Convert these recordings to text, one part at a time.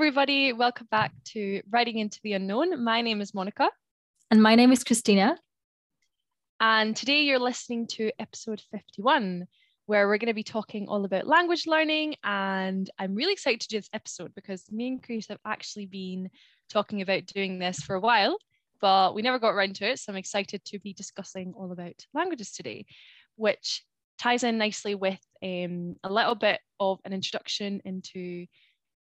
everybody. Welcome back to Writing into the Unknown. My name is Monica. And my name is Christina. And today you're listening to episode 51, where we're going to be talking all about language learning. And I'm really excited to do this episode because me and Chris have actually been talking about doing this for a while, but we never got around to it. So I'm excited to be discussing all about languages today, which ties in nicely with um, a little bit of an introduction into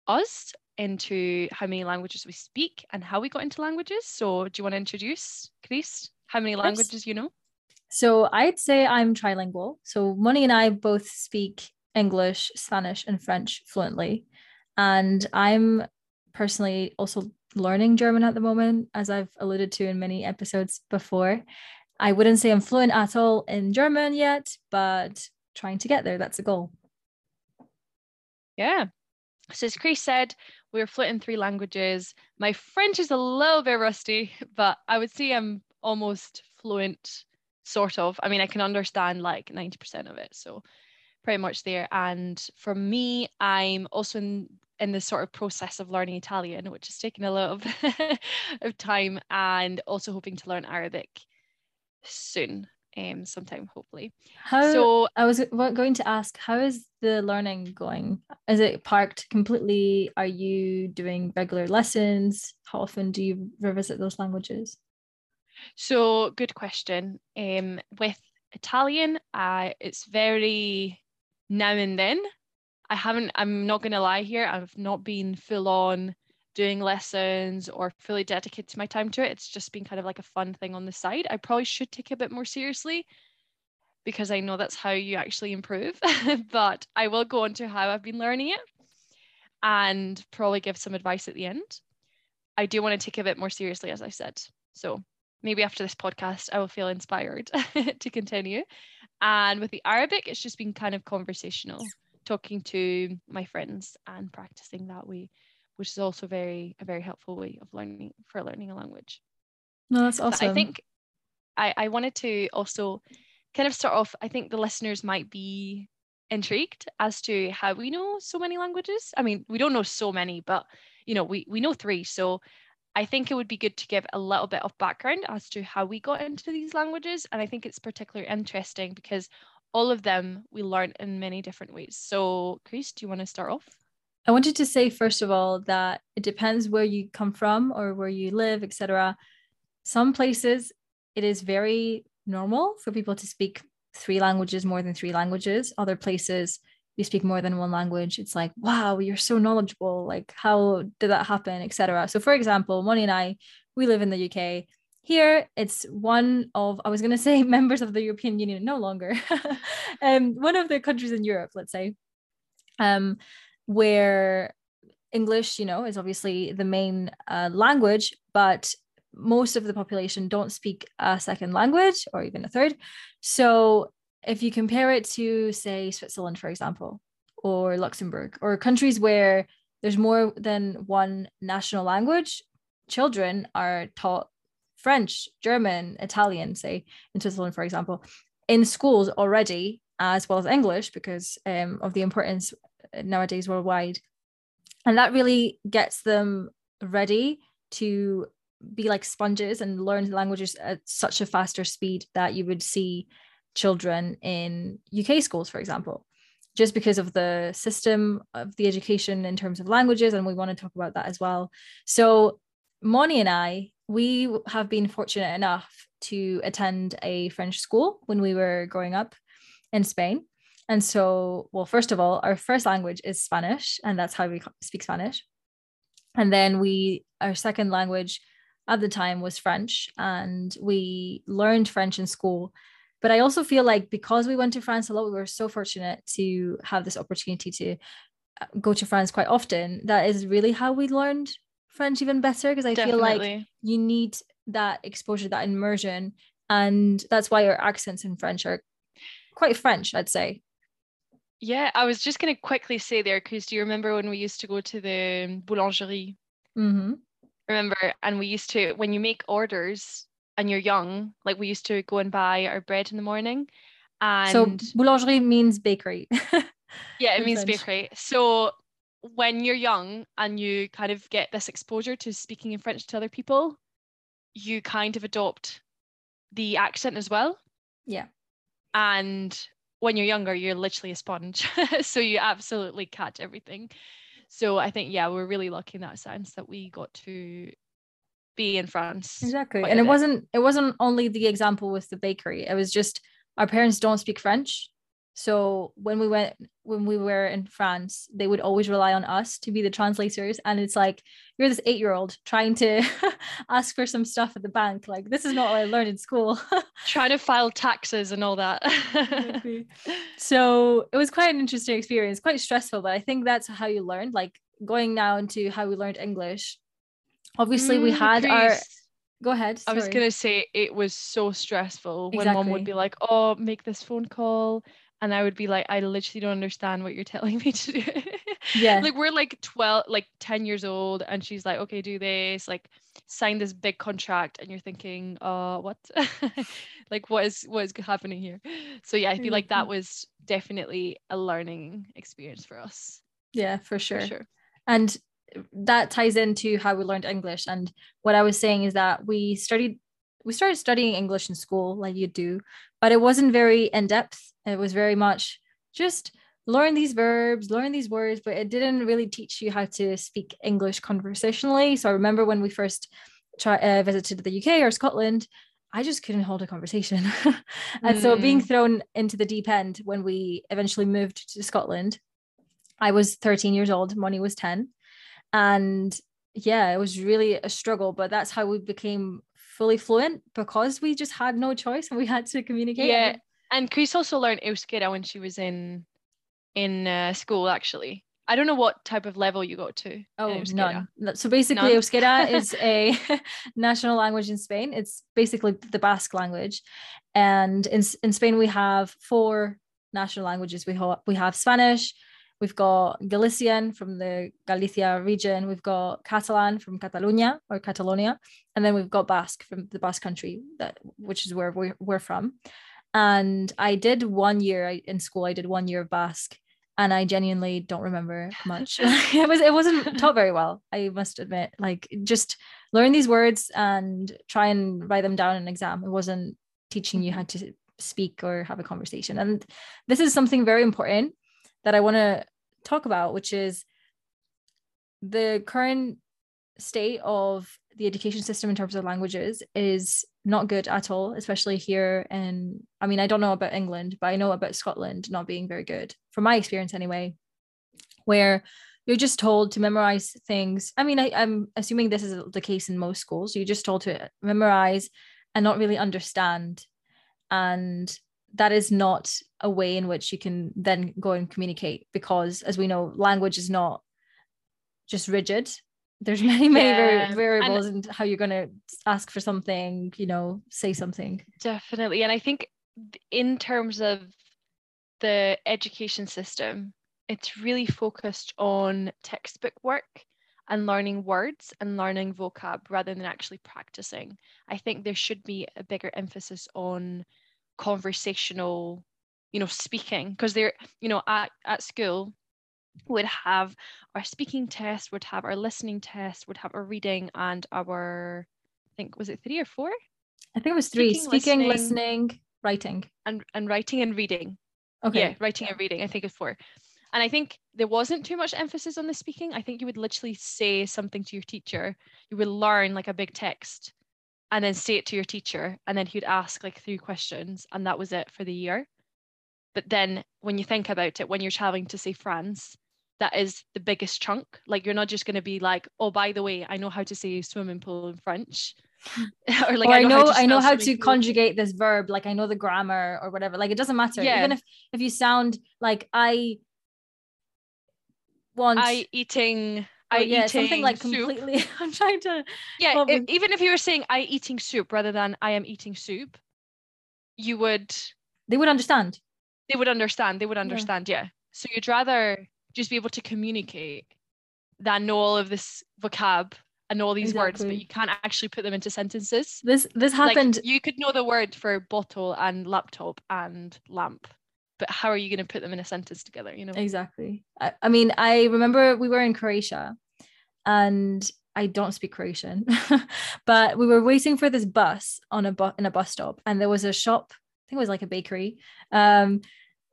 us into how many languages we speak and how we got into languages. So, do you want to introduce, Chris, how many languages you know? So, I'd say I'm trilingual. So, Moni and I both speak English, Spanish, and French fluently. And I'm personally also learning German at the moment, as I've alluded to in many episodes before. I wouldn't say I'm fluent at all in German yet, but trying to get there. That's a goal. Yeah, so as Chris said, we are fluent in three languages. My French is a little bit rusty, but I would say I'm almost fluent, sort of. I mean, I can understand like 90% of it. So pretty much there. And for me, I'm also in, in the sort of process of learning Italian, which is taking a lot bit of time and also hoping to learn Arabic soon um sometime hopefully. How so i was going to ask how is the learning going? Is it parked completely? Are you doing regular lessons? How often do you revisit those languages? So good question. Um with italian uh it's very now and then. I haven't i'm not going to lie here i've not been full on doing lessons or fully dedicated my time to it. It's just been kind of like a fun thing on the side. I probably should take it a bit more seriously because I know that's how you actually improve. but I will go on to how I've been learning it and probably give some advice at the end. I do want to take it a bit more seriously, as I said. So maybe after this podcast, I will feel inspired to continue. And with the Arabic, it's just been kind of conversational, talking to my friends and practicing that way which is also very a very helpful way of learning for learning a language. No, that's awesome. But I think I, I wanted to also kind of start off. I think the listeners might be intrigued as to how we know so many languages. I mean, we don't know so many, but you know, we we know three. So I think it would be good to give a little bit of background as to how we got into these languages. And I think it's particularly interesting because all of them we learn in many different ways. So, Chris, do you want to start off? I wanted to say first of all that it depends where you come from or where you live, etc. Some places it is very normal for people to speak three languages more than three languages. Other places you speak more than one language. It's like, wow, you're so knowledgeable. Like, how did that happen, etc. So, for example, Moni and I, we live in the UK. Here, it's one of I was going to say members of the European Union, no longer, um, one of the countries in Europe, let's say. Um, where English, you know, is obviously the main uh, language, but most of the population don't speak a second language or even a third. So if you compare it to, say, Switzerland, for example, or Luxembourg, or countries where there's more than one national language, children are taught French, German, Italian, say in Switzerland, for example, in schools already, as well as English, because um, of the importance nowadays worldwide. And that really gets them ready to be like sponges and learn languages at such a faster speed that you would see children in UK schools, for example, just because of the system of the education in terms of languages. And we want to talk about that as well. So, Moni and I, we have been fortunate enough to attend a French school when we were growing up in Spain. And so, well, first of all, our first language is Spanish, and that's how we speak Spanish. And then we, our second language at the time was French, and we learned French in school. But I also feel like because we went to France a lot, we were so fortunate to have this opportunity to uh, go to France quite often. That is really how we learned French even better because I Definitely. feel like you need that exposure, that immersion. And that's why our accents in French are quite French, I'd say. Yeah, I was just going to quickly say there, because do you remember when we used to go to the boulangerie? Mm-hmm. Remember, and we used to, when you make orders and you're young, like we used to go and buy our bread in the morning. And so boulangerie means bakery. yeah, it means French. bakery. So when you're young and you kind of get this exposure to speaking in French to other people, you kind of adopt the accent as well. Yeah. And when you're younger, you're literally a sponge. so you absolutely catch everything. So I think, yeah, we're really lucky in that sense that we got to be in France. Exactly. And it wasn't it wasn't only the example with the bakery. It was just our parents don't speak French. So when we went when we were in France, they would always rely on us to be the translators. And it's like you're this eight-year-old trying to ask for some stuff at the bank. Like this is not what I learned in school. trying to file taxes and all that. so it was quite an interesting experience, quite stressful, but I think that's how you learned. Like going now into how we learned English. Obviously, mm, we had our go ahead. Sorry. I was gonna say it was so stressful when mom would be like, "Oh, make this phone call," and I would be like, I literally don't understand what you're telling me to do. Yeah. like we're like 12, like 10 years old, and she's like, okay, do this, like sign this big contract, and you're thinking, uh, what? like what is what is happening here? So yeah, I feel like that was definitely a learning experience for us. Yeah, for sure. For sure. And that ties into how we learned English. And what I was saying is that we studied we started studying English in school, like you do, but it wasn't very in depth. It was very much just learn these verbs, learn these words, but it didn't really teach you how to speak English conversationally. So I remember when we first try, uh, visited the UK or Scotland, I just couldn't hold a conversation. and mm. so being mm. thrown into the deep end when we eventually moved to Scotland, I was 13 years old, Moni was 10. And yeah, it was really a struggle, but that's how we became fully fluent because we just had no choice and we had to communicate. Yeah, and Chris also learned Euskera when she was in in uh, school. Actually, I don't know what type of level you got to. Oh, none. So basically, none? Euskera is a national language in Spain. It's basically the Basque language, and in in Spain we have four national languages. We have we have Spanish, We've got Galician from the Galicia region. We've got Catalan from Catalonia or Catalonia, and then we've got Basque from the Basque country, that which is where we're, we're from. And I did one year in school. I did one year of Basque, and I genuinely don't remember much. it was it wasn't taught very well. I must admit. Like just learn these words and try and write them down in an exam. It wasn't teaching you how to speak or have a conversation. And this is something very important that I want to talk about, which is the current state of the education system in terms of languages is not good at all, especially here. And I mean, I don't know about England, but I know about Scotland not being very good, from my experience anyway, where you're just told to memorize things. I mean, I, I'm assuming this is the case in most schools. You're just told to memorize and not really understand. And that is not a way in which you can then go and communicate because as we know language is not just rigid there's many many yeah. variables and in how you're going to ask for something you know say something definitely and i think in terms of the education system it's really focused on textbook work and learning words and learning vocab rather than actually practicing i think there should be a bigger emphasis on conversational you know speaking because they're you know at, at school would have our speaking test would have our listening test would have our reading and our i think was it three or four? I think it was three speaking, speaking listening, listening, writing. and and writing and reading. Okay. Yeah writing and reading i think it's four. And i think there wasn't too much emphasis on the speaking. I think you would literally say something to your teacher. You would learn like a big text and then say it to your teacher and then he'd ask like three questions and that was it for the year but then when you think about it when you're traveling to say france that is the biggest chunk like you're not just going to be like oh by the way i know how to say swimming pool in french or like or I know I know how to, know how to conjugate this verb like I know the grammar or whatever like it doesn't matter yeah. even if if you sound like I want I eating I yeah, something like completely. I'm trying to. Yeah, if, even if you were saying I eating soup rather than I am eating soup, you would. They would understand. They would understand. They would understand. Yeah. yeah. So you'd rather just be able to communicate than know all of this vocab and all these exactly. words, but you can't actually put them into sentences. This this happened. Like, you could know the word for bottle and laptop and lamp, but how are you going to put them in a sentence together you know exactly I, I mean i remember we were in croatia and i don't speak croatian but we were waiting for this bus on a bus in a bus stop and there was a shop i think it was like a bakery um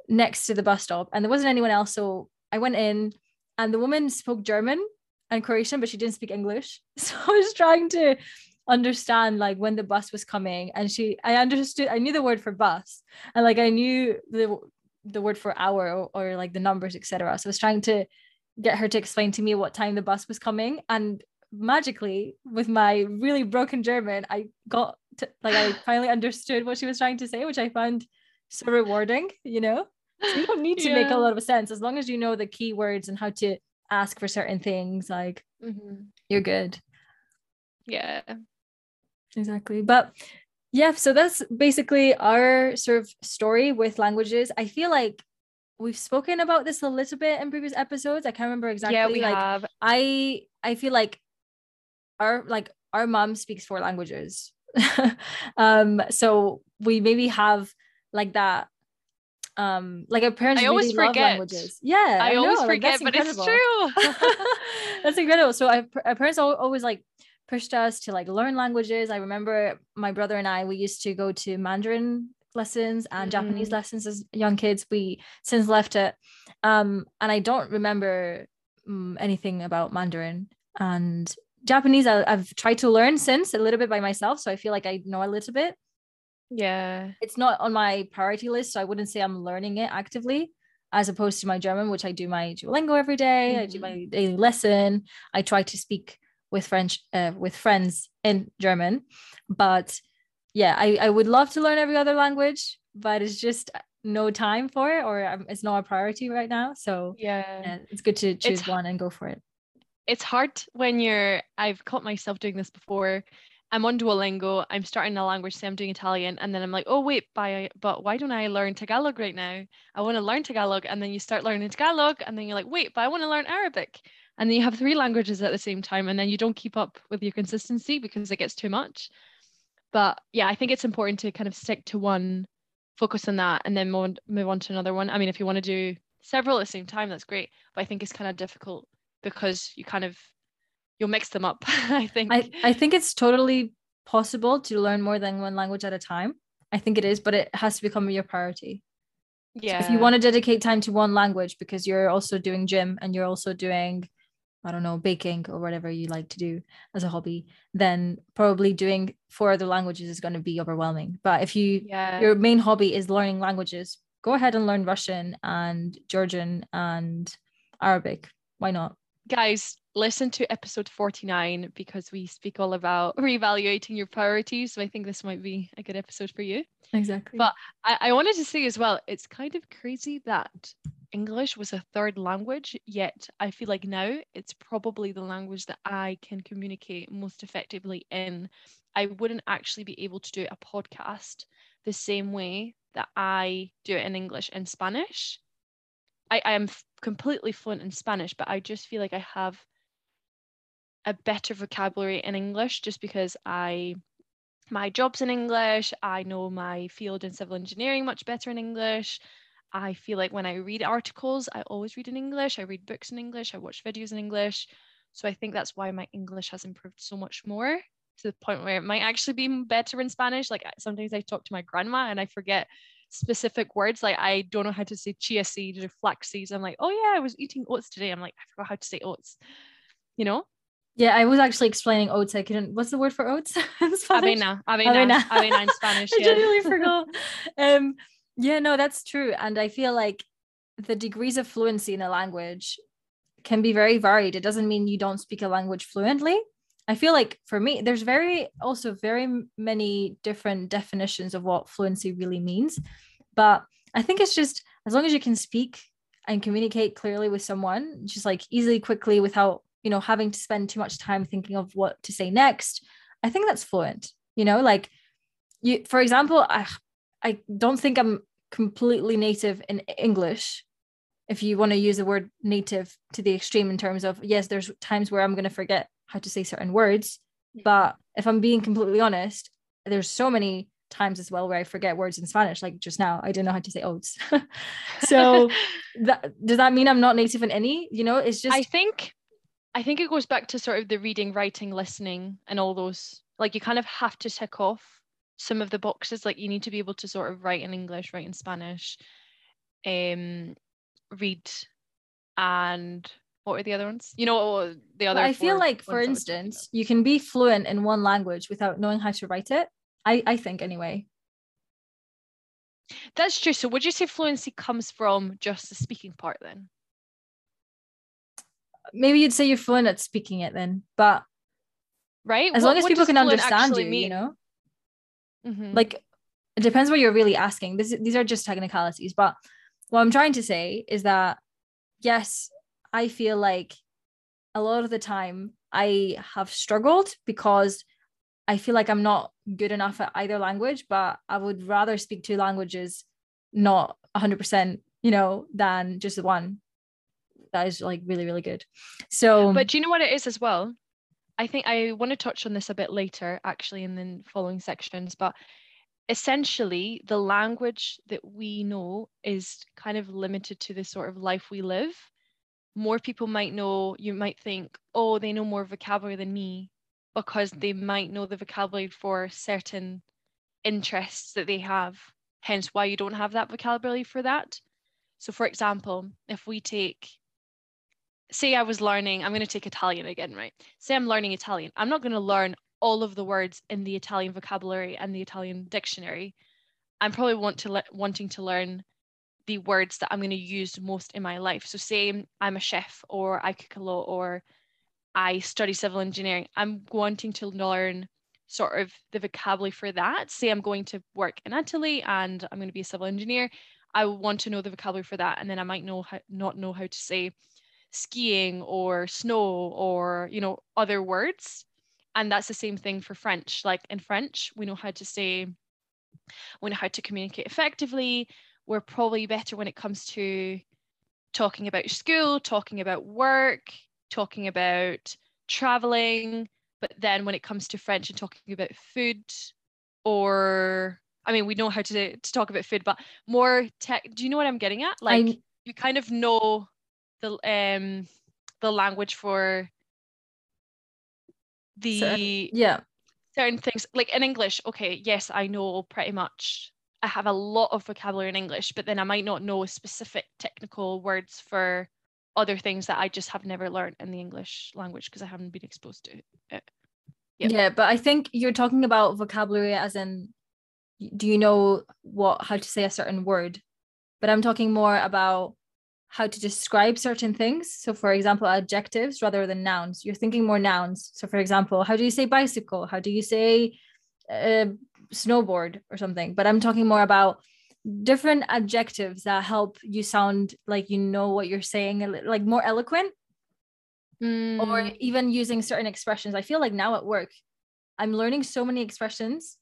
next to the bus stop and there wasn't anyone else so i went in and the woman spoke german and croatian but she didn't speak english. So i was trying to understand like when the bus was coming and she i understood i knew the word for bus and like i knew the the word for hour or, or like the numbers etc so i was trying to get her to explain to me what time the bus was coming and magically with my really broken german i got to, like i finally understood what she was trying to say which i found so rewarding you know so you don't need to yeah. make a lot of sense. As long as you know the keywords and how to ask for certain things like mm-hmm. you're good. Yeah. Exactly. But yeah so that's basically our sort of story with languages. I feel like we've spoken about this a little bit in previous episodes. I can't remember exactly yeah we like have. I i feel like our like our mom speaks four languages. Um so we maybe have like that um like our parents I always really forget languages yeah I, I always know, forget like, but it's true that's incredible so I, our parents always like pushed us to like learn languages. I remember my brother and I, we used to go to Mandarin lessons and mm-hmm. Japanese lessons as young kids. We since left it. Um, and I don't remember um, anything about Mandarin and Japanese. I, I've tried to learn since a little bit by myself. So I feel like I know a little bit. Yeah. It's not on my priority list. So I wouldn't say I'm learning it actively as opposed to my German, which I do my Duolingo every day. Mm-hmm. I do my mm-hmm. daily lesson. I try to speak with French uh, with friends in German. But yeah, I, I would love to learn every other language, but it's just no time for it or it's not a priority right now. So yeah, yeah it's good to choose it's, one and go for it. It's hard when you're, I've caught myself doing this before. I'm on Duolingo, I'm starting a language, say I'm doing Italian, and then I'm like, oh wait, but why don't I learn Tagalog right now? I want to learn Tagalog, and then you start learning Tagalog, and then you're like, wait, but I want to learn Arabic. And then you have three languages at the same time and then you don't keep up with your consistency because it gets too much. But yeah i think it's important to kind of stick to one focus on that and then move on to another one. I mean if you want to do several at the same time that's great but i think it's kind of difficult because you kind of you'll mix them up i think I, I think it's totally possible to learn more than one language at a time i think it is but it has to become your priority yeah so if you want to dedicate time to one language because you're also doing gym and you're also doing I don't know, baking or whatever you like to do as a hobby, then probably doing four other languages is going to be overwhelming. But if you yeah. your main hobby is learning languages, go ahead and learn Russian and Georgian and Arabic. Why not? Guys, listen to episode 49 because we speak all about reevaluating your priorities. So I think this might be a good episode for you. Exactly. But I, I wanted to say as well, it's kind of crazy that English was a third language, yet I feel like now it's probably the language that I can communicate most effectively in. I wouldn't actually be able to do a podcast the same way that I do it in English and Spanish. I, I am completely fluent in Spanish, but I just feel like I have a better vocabulary in English just because I my job's in English. I know my field in civil engineering much better in English. I feel like when I read articles, I always read in English. I read books in English. I watch videos in English. So I think that's why my English has improved so much more to the point where it might actually be better in Spanish. Like sometimes I talk to my grandma and I forget specific words. Like I don't know how to say chia seeds or flax seeds. I'm like, oh yeah, I was eating oats today. I'm like, I forgot how to say oats. You know? Yeah, I was actually explaining oats. I couldn't. What's the word for oats? avena, avena, avena, in Spanish. I genuinely forgot. Um, yeah, no, that's true. And I feel like the degrees of fluency in a language can be very varied. It doesn't mean you don't speak a language fluently. I feel like for me, there's very also very many different definitions of what fluency really means. But I think it's just as long as you can speak and communicate clearly with someone, just like easily, quickly, without, you know, having to spend too much time thinking of what to say next, I think that's fluent. You know, like you, for example, I, I don't think I'm completely native in English. If you want to use the word native to the extreme in terms of, yes, there's times where I'm going to forget how to say certain words. But if I'm being completely honest, there's so many times as well where I forget words in Spanish, like just now, I didn't know how to say oats. so that does that mean I'm not native in any? You know, it's just I think I think it goes back to sort of the reading, writing, listening, and all those. Like you kind of have to tick off some of the boxes. Like you need to be able to sort of write in English, write in Spanish, um, read, and what were the other ones? You know, the other. I feel like, for instance, you can be fluent in one language without knowing how to write it. I I think anyway. That's true. So would you say fluency comes from just the speaking part then? Maybe you'd say you're fluent at speaking it then, but right. As what, long as people can understand you, mean? you know. Mm-hmm. Like it depends what you're really asking. This, these are just technicalities, but what I'm trying to say is that yes, I feel like a lot of the time I have struggled because I feel like I'm not good enough at either language, but I would rather speak two languages, not 100%, you know, than just one that is like really, really good. So, but do you know what it is as well? I think I want to touch on this a bit later, actually, in the following sections, but essentially, the language that we know is kind of limited to the sort of life we live. More people might know, you might think, oh, they know more vocabulary than me because they might know the vocabulary for certain interests that they have, hence why you don't have that vocabulary for that. So, for example, if we take, say, I was learning, I'm going to take Italian again, right? Say I'm learning Italian. I'm not going to learn all of the words in the Italian vocabulary and the Italian dictionary. I'm probably want to le- wanting to learn the words that I'm going to use most in my life. So, say I'm a chef, or I cook a lot, or I study civil engineering, I'm wanting to learn sort of the vocabulary for that. Say I'm going to work in Italy and I'm going to be a civil engineer. I want to know the vocabulary for that, and then I might know how not know how to say skiing or snow or you know other words. And that's the same thing for French. Like in French, we know how to say, we know how to communicate effectively. We're probably better when it comes to talking about school, talking about work, talking about traveling, but then when it comes to French and talking about food, or I mean, we know how to, to talk about food, but more tech. Do you know what I'm getting at? Like I, you kind of know the um the language for the certain, yeah certain things like in English. Okay, yes, I know pretty much. I have a lot of vocabulary in English, but then I might not know specific technical words for other things that I just have never learned in the English language because I haven't been exposed to it. Yep. Yeah, but I think you're talking about vocabulary as in do you know what how to say a certain word? But I'm talking more about how to describe certain things. So for example, adjectives rather than nouns. You're thinking more nouns. So for example, how do you say bicycle? How do you say uh, snowboard or something? But I'm talking more about different adjectives that help you sound like you know what you're saying, like more eloquent, mm. or even using certain expressions. I feel like now at work, I'm learning so many expressions.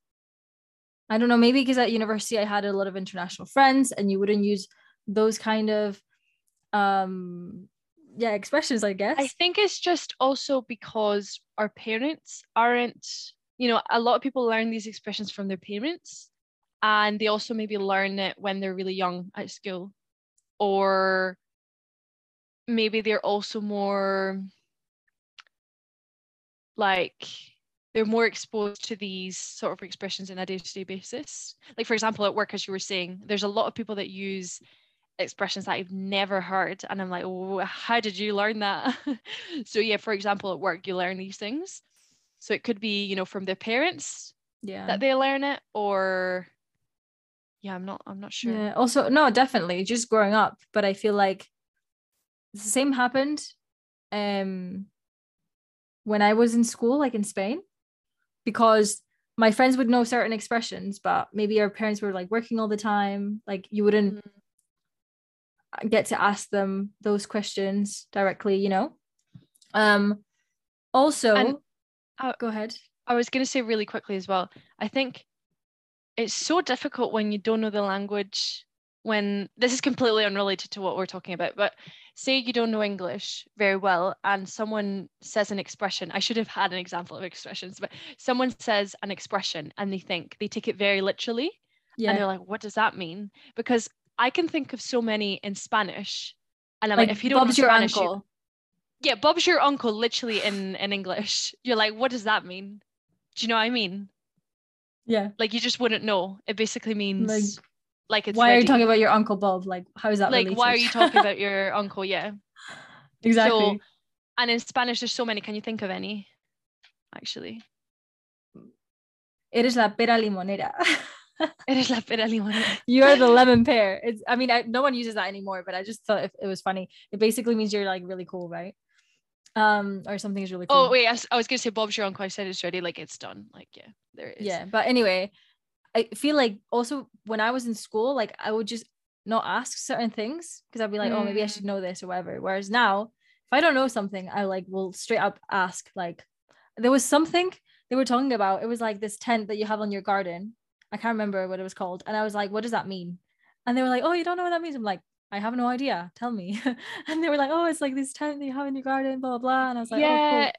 I don't know, maybe because at university I had a lot of international friends and you wouldn't use those kind of um yeah expressions i guess. I think it's just also because our parents aren't you know a lot of people learn these expressions from their parents and they also maybe learn it when they're really young at school. Or maybe they're also more like they're more exposed to these sort of expressions in a day-to-day basis. Like for example at work as you were saying there's a lot of people that use expressions that I've never heard and I'm like oh how did you learn that? So yeah for example at work you learn these things. So it could be you know from their parents yeah. that they learn it or yeah i'm not i'm not sure. Yeah also no definitely just growing up but i feel like the same happened um when i was in school like in spain because my friends would know certain expressions but maybe our parents were like working all the time like you wouldn't mm-hmm. Get to ask them those questions directly you know um also and, uh, go ahead i was going to say really quickly as well i think it's so difficult when you don't know the language when this is completely unrelated to what we're talking about, but say you don't know English very well and someone says an expression. I should have had an example of expressions, but someone says an expression and they think they take it very literally. Yeah. And they're like, what does that mean? Because I can think of so many in Spanish. And I'm like, like if you don't Bob's your Spanish, you- yeah, Bob's your uncle, literally in in English. You're like, what does that mean? Do you know what I mean? Yeah. Like you just wouldn't know. It basically means Like, like, it's why are you talking about your uncle Bob? Like, how is that like why are you talking about your uncle? Yeah. exactly? So, and in Spanish, there's so many. Can you think of any? Actually, Eres la pera limonera. eres la pera limonera. You're the lemon pear. It's. I mean, I, no one uses that anymore, but I just thought it, it was funny. It basically means you're like really cool, right? Um, or something is really cool. Oh wait, I was, I was gonna say Bob's your uncle. I said it's ready. Like it's done. Like yeah, there it is. yeah but anyway i feel like also when i was in school like i would just not ask certain things because i'd be like oh maybe i Mm. should know this or whatever whereas now if i don't know something i like will straight up ask like there was something they were talking about it was like this tent that you have on your garden i can't remember what it was called and i was like what does that mean and they were like oh you don't know what that means i'm like I have no idea. Tell me. and they were like, "Oh, it's like this tent that you have in your garden, blah blah." blah. And I was like, yeah. "Oh, cool."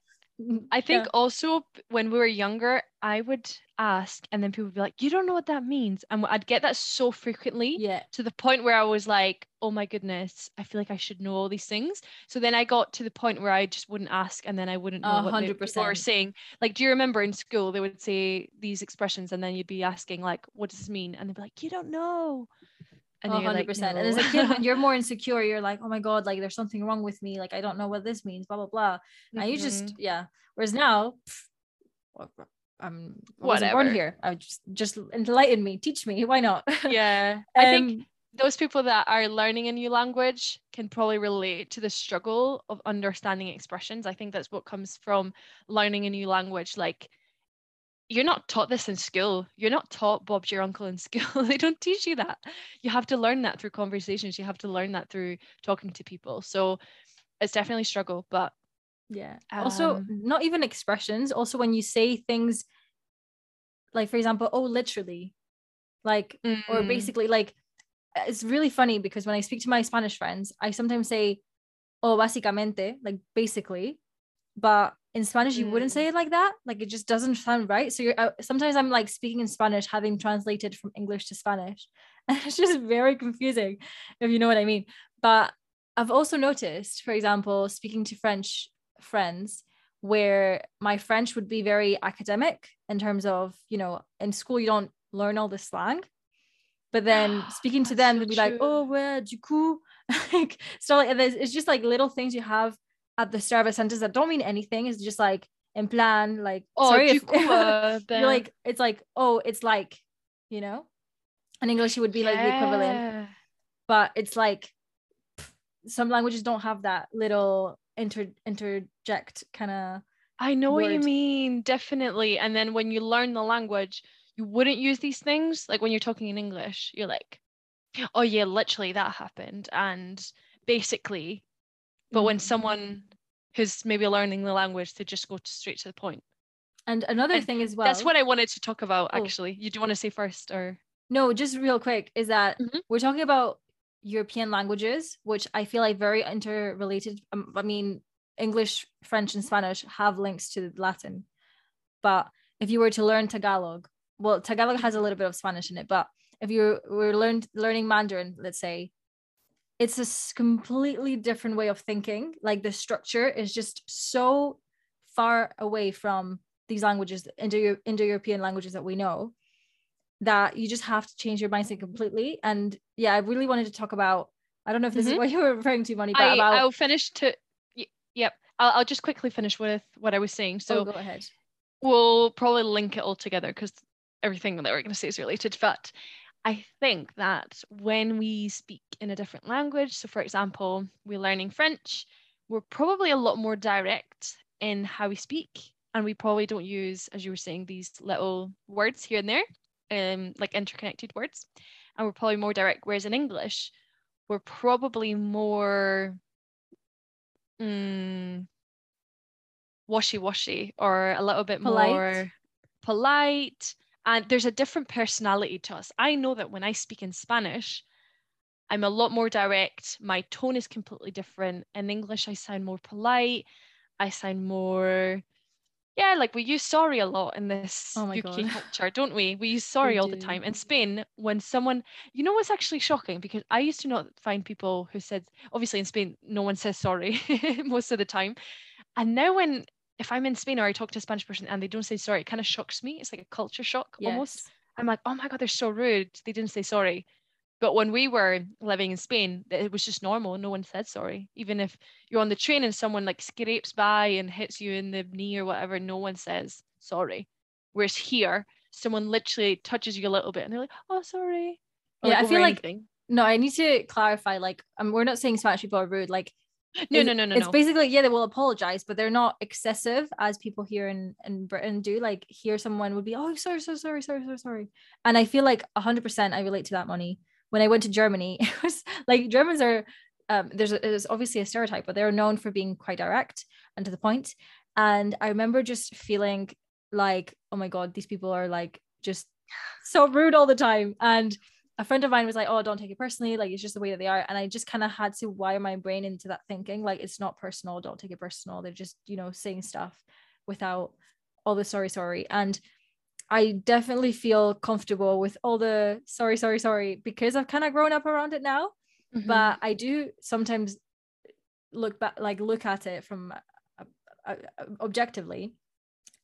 I think Yeah. also when we were younger, I would ask, and then people would be like, "You don't know what that means," and I'd get that so frequently. yeah, to the point where I was like, oh my goodness, I feel like I should know all these things. So then I got to the point where I just wouldn't ask and then I wouldn't know A what the hundred people were saying. Like, do you remember in school they would say these expressions and then you'd be asking like, what does this mean? And they'd be like, you don't know. And then A you're hundred like, percent. And as a kid, when you're more insecure, you're like, oh my god, like there's something wrong with me. Like I don't know what this means. Blah blah blah. And you just yeah. Whereas now, pff, I'm I wasn't born Whatever. here. I just just enlighten me, teach me. Why not? yeah. I think Um, those people that are learning a new language can probably relate to the struggle of understanding expressions. I think that's what comes from learning a new language. Like, you're not taught this in school. You're not taught Bob's your uncle in school. they don't teach you that. You have to learn that through conversations. You have to learn that through talking to people. So it's definitely a struggle, but yeah. also, Um, not even expressions. Also, when you say things, like for example, oh, literally, like or mm, basically like it's really funny because when I speak to my Spanish friends, I sometimes say, "Oh, básicamente," like basically, but in Spanish you wouldn't Mm. say it like that. Like it just doesn't sound right. So you're uh, sometimes I'm like speaking in Spanish, having translated from English to Spanish, and it's just very confusing, if you know what I mean. But I've also noticed, for example, speaking to French friends, where my French would be very academic in terms of, you know, in school you don't learn all the slang. But then speaking to them, so they'd be like, oh, well, du coup, like, so like. It's just like little things you have at the start of a sentence that don't mean anything. It's just like, in plan, like, oh, sorry du if- coup, ben- you're like, it's like, oh, it's like, you know? In English, it would be like the equivalent but it's like some languages don't have that little inter interject kind of I know what you mean, definitely. And then when you learn the language, you wouldn't use these things. Like when you're talking in English, you're like, oh, yeah, literally that happened. And basically, but when Mhm. someone who's maybe learning the language, to just go to- straight to the point. and another And thing as well That's what I wanted to talk about, Oh. actually. You do want to say first, or no just real quick is that Mhm. we're talking about european languages which i feel like very interrelated um, i mean english french and spanish have links to latin but if you were to learn tagalog well tagalog has a little bit of spanish in it but if you were learned learning mandarin let's say it's a completely different way of thinking like the structure is just so far away from these languages indo indo-european languages that we know that you just have to change your mindset completely and yeah i really wanted to talk about i don't know if this Mhm. is what you were referring to Moni but I, about I'll finish to, y- yep. I'll, I'll just quickly finish with what I was saying. So oh, go ahead we'll probably link it all together because everything that we're going to say is related. But I think that when we speak in a different language, so for example, we're learning French, we're probably a lot more direct in how we speak. And we probably don't use, as you were saying, these little words here and there, um, like interconnected words. And we're probably more direct. Whereas in English, we're probably more mm, washy-washy or a little bit Polite? more polite and there's a different personality to us i know that when i speak in spanish I'm a lot more direct. My tone is completely different. In English, I sound more polite. I sound more, yeah, like we use sorry a lot in this Oh UK God. culture, don't we? We use sorry all the time. In Spain, when someone, you know what's actually shocking? Because I used to not find people who said, obviously in Spain, no one says sorry most of the time. And now when, if I'm in Spain or I talk to a Spanish person and they don't say sorry, it kind of shocks me. It's like a culture shock almost. I'm like, oh my God, they're so rude. They didn't say sorry. But when we were living in Spain, it was just normal. No one said sorry. Even if you're on the train and someone like scrapes by and hits you in the knee or whatever, no one says sorry. Whereas here, someone literally touches you a little bit and they're like, oh, sorry. Or, Yeah, I over feel like- anything. No, I need to clarify. Like, um, we're not saying Spanish people are rude. Like, no, it's- no, no, no, it's no. basically yeah, they will apologize, but they're not excessive as people here in in Britain do. Like, here someone would be, oh, sorry, so sorry, sorry, sorry, sorry, and I feel like hundred percent I relate to that. Moni when I went to Germany, it was like Germans are. Um, there's, a, there's obviously a stereotype, but they're known for being quite direct and to the point. And I remember just feeling like, oh my god, these people are like just so rude all the time. And a friend of mine was like, oh, don't take it personally. Like, it's just the way that they are. And I just kind of had to wire my brain into that thinking, like, it's not personal. Don't take it personal. They're just, you know, saying stuff without all the sorry, sorry. And I definitely feel comfortable with all the sorry, sorry, sorry because I've kind of grown up around it now. Mhm. But I do sometimes look back, like, look at it from uh, uh, uh, objectively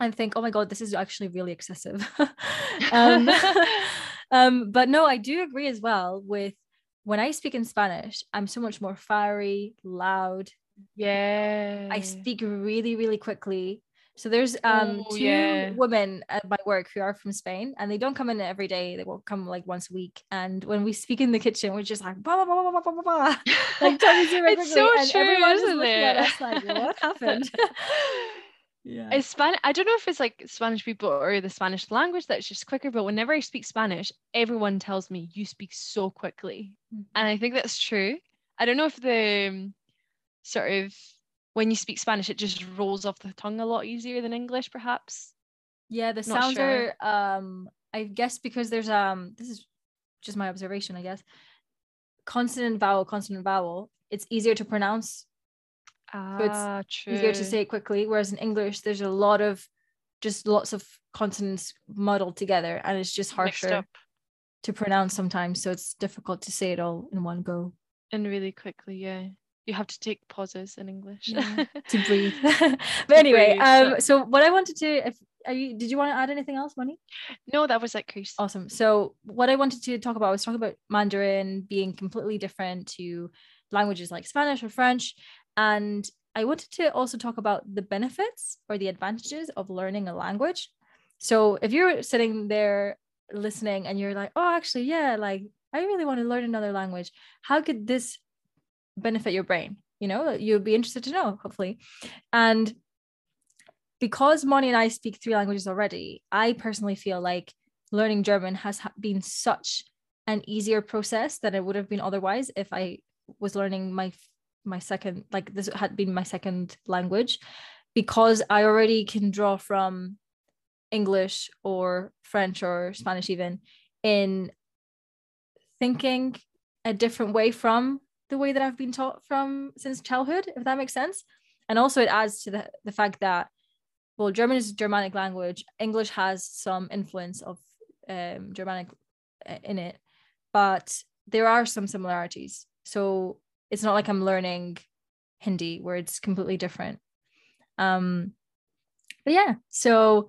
and think, oh my God, this is actually really excessive. um, um, but no, I do agree as well with when I speak in Spanish, I'm so much more fiery, loud. yeah. I speak really, really quickly. So there's um Oh, two yeah. women at my work who are from Spain and they don't come in every day. They will come like once a week. And when we speak in the kitchen, we're just like blah blah blah blah blah blah blah. Like very it's so and true, everyone is isn't looking it? at us like, what happened? yeah. It's Spanish. I don't know if it's like Spanish people or the Spanish language that's just quicker, but whenever I speak Spanish, everyone tells me you speak so quickly. Mhm. And I think that's true. I don't know if the um, sort of when you speak Spanish, it just rolls off the tongue a lot easier than English, perhaps. Yeah, the sounds sure. are um I guess because there's um this is just my observation, I guess. Consonant vowel, consonant vowel, it's easier to pronounce, it's Ah, true. easier to say it quickly. Whereas in English, there's a lot of just lots of consonants muddled together and it's just harsher to pronounce sometimes. So it's difficult to say it all in one go. and really quickly. Yeah, you have to take pauses in English. Yeah, to breathe. but anyway, breathe. um, so what I wanted to if are you did you want to add anything else, Moni? no, that was it, Chris. Awesome. So what I wanted to talk about was talk about Mandarin being completely different to languages like Spanish or French. And I wanted to also talk about the benefits or the advantages of learning a language. So if you're sitting there listening and you're like, oh, actually, yeah, like I really want to learn another language. How could this benefit your brain? You know, you'd be interested to know, hopefully. And because Moni and I speak three languages already, I personally feel like learning German has been such an easier process than it would have been otherwise if I was learning my my second like this had been my second language because I already can draw from English or French or Spanish even in thinking a different way from the way that I've been taught from since childhood if that makes sense and also it adds to the, the fact that well German is a Germanic language English has some influence of um, Germanic uh, in it, but there are some similarities. So it's not like I'm learning Hindi where it's completely different. Um, but yeah, so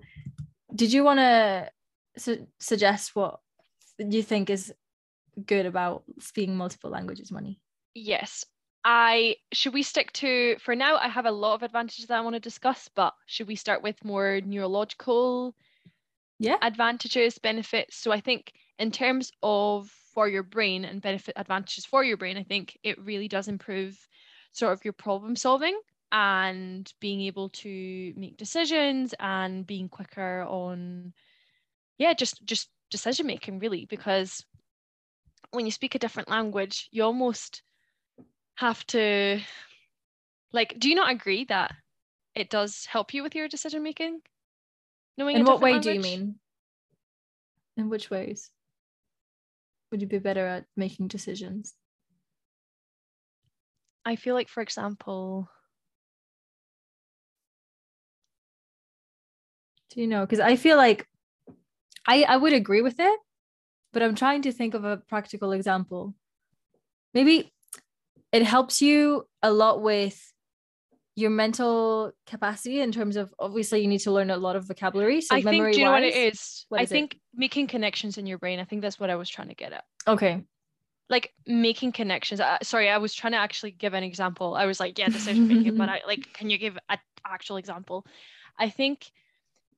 did you want to su- suggest what you think is good about speaking multiple languages, Moni? Yes. I should we stick to for now I have a lot of advantages that I want to discuss, but should we start with more neurological Yeah. advantages, benefits? So I think in terms of for your brain and benefit advantages for your brain, I think it really does improve sort of your problem solving and being able to make decisions and being quicker on yeah, just just decision making really because when you speak a different language, you almost have to like do you not agree that it does help you with your decision making? Knowing In what way do you mean? In which ways would you be better at making decisions? I feel like, for example, Do you know? Because I feel like I I would agree with it, but I'm trying to think of a practical example. Maybe it helps you a lot with your mental capacity in terms of obviously you need to learn a lot of vocabulary. So I think do you know what it is? what I is it? think making connections in your brain. I think that's what I was trying to get at. Okay. Like making connections. Uh, sorry, I was trying to actually give an example. I was like, yeah, decision making, but I like, can you give an actual example? I think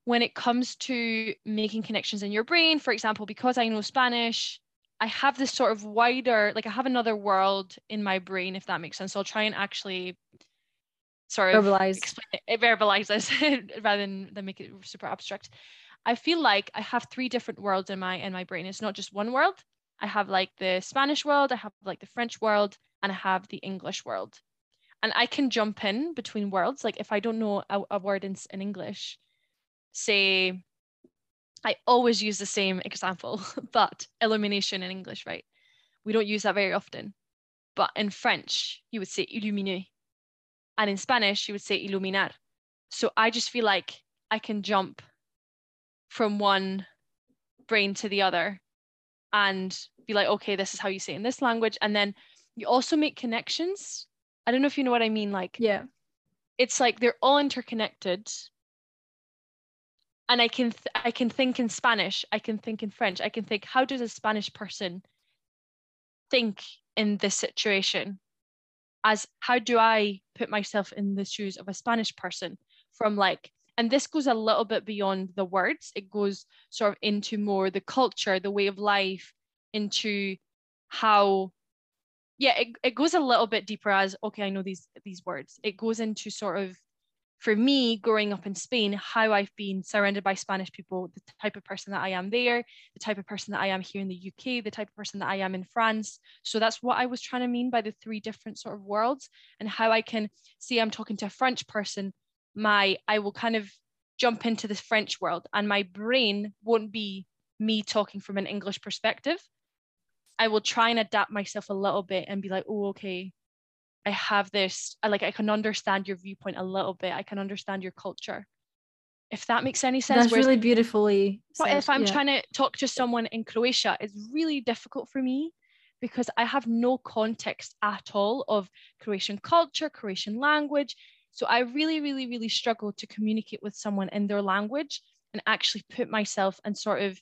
when it comes to making connections in your brain, for example, because I know Spanish, I have this sort of wider, like I have another world in my brain, if that makes sense. So I'll try and actually sort of Verbalize. explain it, verbalize this rather than, than make it super abstract. I feel like I have three different worlds in my in my brain. It's not just one world. I have like the Spanish world, I have like the French world, and I have the English world. And I can jump in between worlds. Like if I don't know a, a word in, in English, say I always use the same example, but illumination in English, right? We don't use that very often. But in French, you would say illuminer. And in Spanish, you would say iluminar. So I just feel like I can jump from one brain to the other and be like, okay, this is how you say it in this language. And then you also make connections. I don't know if you know what I mean. Like, Yeah. it's like they're all interconnected and i can th- i can think in spanish i can think in french i can think how does a spanish person think in this situation as how do i put myself in the shoes of a spanish person from like and this goes a little bit beyond the words. It goes sort of into more the culture the way of life into how yeah it, it goes a little bit deeper as okay i know these these words. It goes into sort of for me growing up in spain how i've been surrounded by spanish people the type of person that i am there the type of person that i am here in the uk the type of person that i am in france. So that's what i was trying to mean by the three different sort of worlds and how i can see i'm talking to a french person my i will kind of jump into the french world and my brain won't be me talking from an english perspective. I will try and adapt myself a little bit and be like, oh, okay, I have this. I like I can understand your viewpoint a little bit. I can understand your culture. If that makes any sense. That's Whereas really beautifully but said, if I'm yeah. trying to talk to someone in Croatia, it's really difficult for me because I have no context at all of Croatian culture, Croatian language. So I really, really, really struggle to communicate with someone in their language and actually put myself and sort of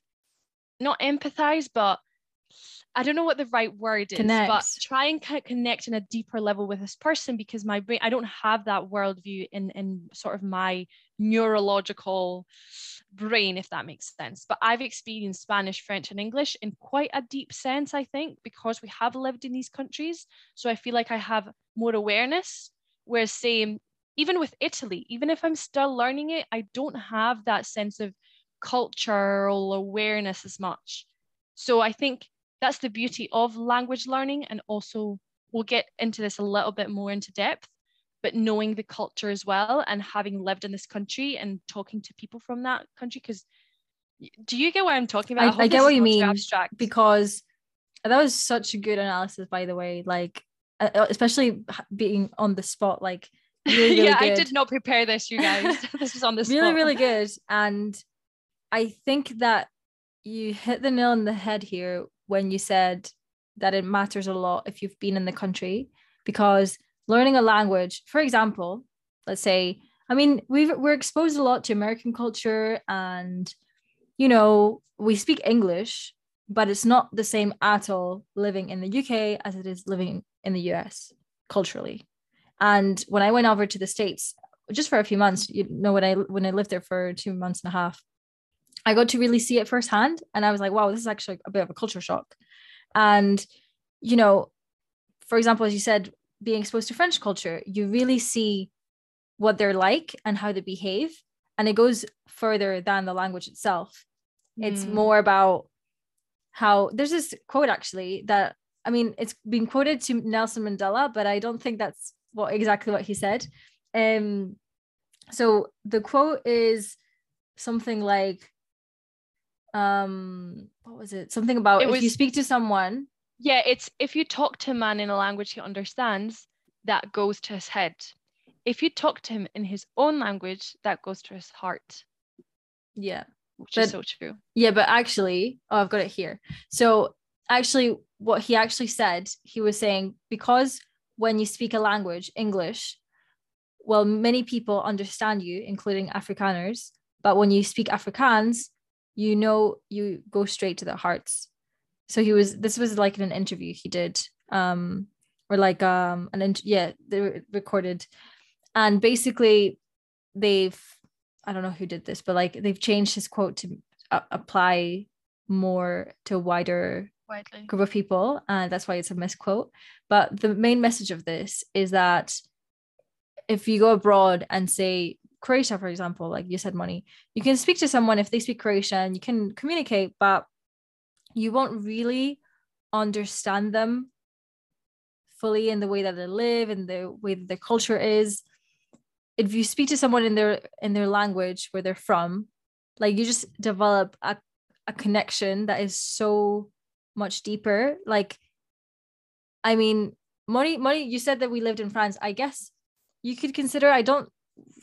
not empathize, but I don't know what the right word is, but try and co- connect in a deeper level with this person because my brain, I don't have that worldview in in sort of my neurological brain, if that makes sense. But I've experienced Spanish, French, and English in quite a deep sense, I think, because we have lived in these countries. So I feel like I have more awareness. Whereas, say, even with Italy, even if I'm still learning it, I don't have that sense of cultural awareness as much. So I think that's the beauty of language learning. And also, we'll get into this a little bit more into depth, but knowing the culture as well and having lived in this country and talking to people from that country. Because do you get what I'm talking about? I- I get what you mean, Abstract. because that was such a good analysis by the way like uh, uh, especially being on the spot like really, really yeah, I did not prepare this, you guys. this was on the spot. really really good and i think that you hit the nail on the head here when you said that it matters a lot if you've been in the country because learning a language for example let's say i mean we've, we're exposed a lot to american culture and you know we speak english but it's not the same at all living in the uk as it is living in the us culturally. And when i went over to the states just for a few months you know when i when i lived there for two months and a half i got to really see it firsthand and i was like wow this is actually a bit of a culture shock and you know for example as you said being exposed to french culture you really see what they're like and how they behave and it goes further than the language itself it's Mm. more about how there's this quote actually that I mean it's been quoted to Nelson Mandela, but I don't think that's what exactly what he said. Um so the quote is something like um what was it? Something about It if you speak to someone Yeah, it's if you talk to a man in a language he understands, that goes to his head. If you talk to him in his own language, that goes to his heart, Yeah. which But- is so true. Yeah, but actually, oh, I've got it here. So actually, what he actually said, he was saying because when you speak a language, English, well, many people understand you, including Afrikaners. But when you speak Afrikaans, you know you go straight to the hearts. So he was. This was like in an interview he did, um, or like um an int- yeah they were recorded, and basically they've I don't know who did this, but like they've changed his quote to apply more to a wider Widely. group of people and that's why it's a misquote but the main message of this is that if you go abroad and say croatia for example like you said Moni you can speak to someone if they speak croatian you can communicate but you won't really understand them fully in the way that they live and the way that their culture is. If you speak to someone in their in their language where they're from like you just develop a, a connection that is so much deeper. Like i mean Moni Moni you said that we lived in france. I guess you could consider i don't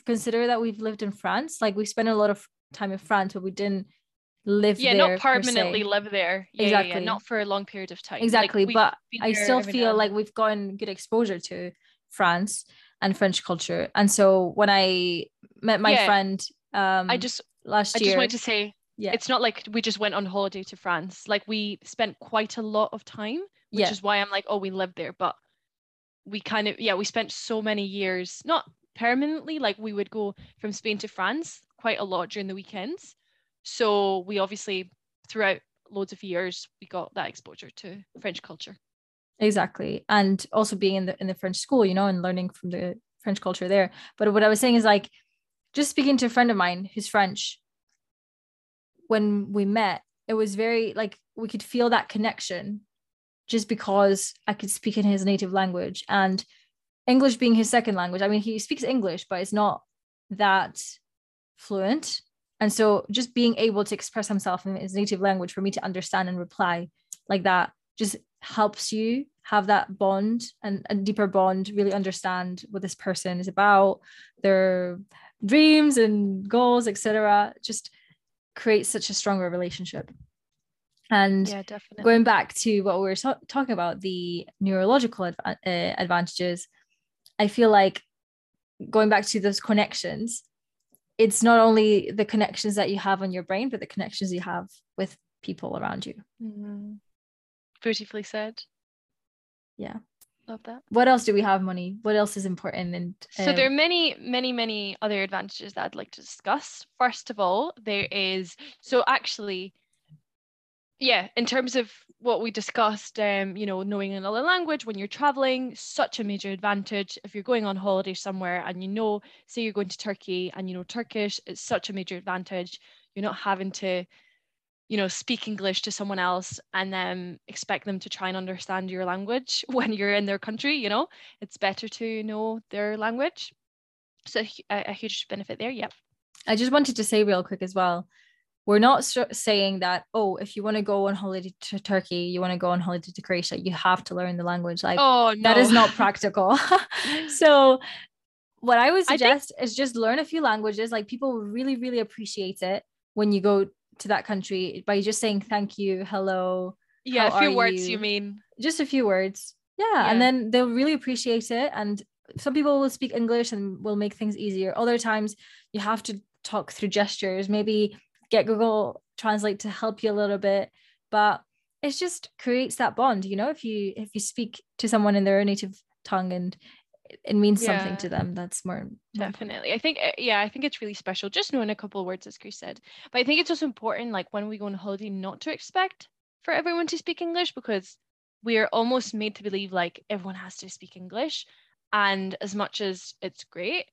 consider that we've lived in france like we spent a lot of time in france but we didn't live there. Yeah, not permanently live there. Yeah, yeah, yeah, Exactly. not for a long period of time. Exactly we've but i still every now feel like we've gotten good exposure to france and french culture and so when i met my Yeah. friend um I just last I year I just wanted to say yeah it's not like we just went on holiday to France. Like we spent quite a lot of time, which Yeah. is why I'm like, oh, we lived there. But we kind of yeah, we spent so many years, not permanently, like we would go from Spain to France quite a lot during the weekends. So we obviously throughout loads of years we got that exposure to French culture. exactly and also being in the in the french school you know and learning from the french culture there but what i was saying is like just speaking to a friend of mine who's french when we met it was very like we could feel that connection just because i could speak in his native language and english being his second language. I mean he speaks english but it's not that fluent. And so just being able to express himself in his native language for me to understand and reply like that just helps you have that bond and a deeper bond really understand what this person is about their dreams and goals etc just creates such a stronger relationship. And Yeah, going back to what we were so- talking about the neurological adva- uh, advantages i feel like going back to those connections it's not only the connections that you have on your brain but the connections you have with people around you Mhm. Beautifully said. Yeah. Love that. what else do we have Moni what else is important and So there are many, many, many other advantages that I'd like to discuss. First of all, there is so actually, yeah, in terms of what we discussed, um, you know, knowing another language when you're traveling, such a major advantage. If you're going on holiday somewhere and you know, say you're going to Turkey and you know Turkish, it's such a major advantage. You're not having to, you know, speak English to someone else and then expect them to try and understand your language when you're in their country, you know it's better to know their language. So a, a huge benefit there. Yep. I just wanted to say real quick as well. We're not saying that, oh, if you want to go on holiday to Turkey, you want to go on holiday to Croatia, you have to learn the language. Like, oh no, that is not practical. so, what I would I think- suggest is just learn a few languages. Like, people really, really appreciate it when you go to that country by just saying thank you, hello, yeah, a few words you? you mean. just a few words. Yeah, Yeah. and then they'll really appreciate it. And some people will speak English and will make things easier. Other times you have to talk through gestures, maybe get Google Translate to help you a little bit. But it just creates that bond, you know, if you if you speak to someone in their own native tongue and it- means something to them, that's more. Definitely. I think uh, yeah, I think it's really special just knowing a couple of words as Chris said. But I think it's also important like when we go on holiday not to expect for everyone to speak English because we are almost made to believe like everyone has to speak English and as much as it's great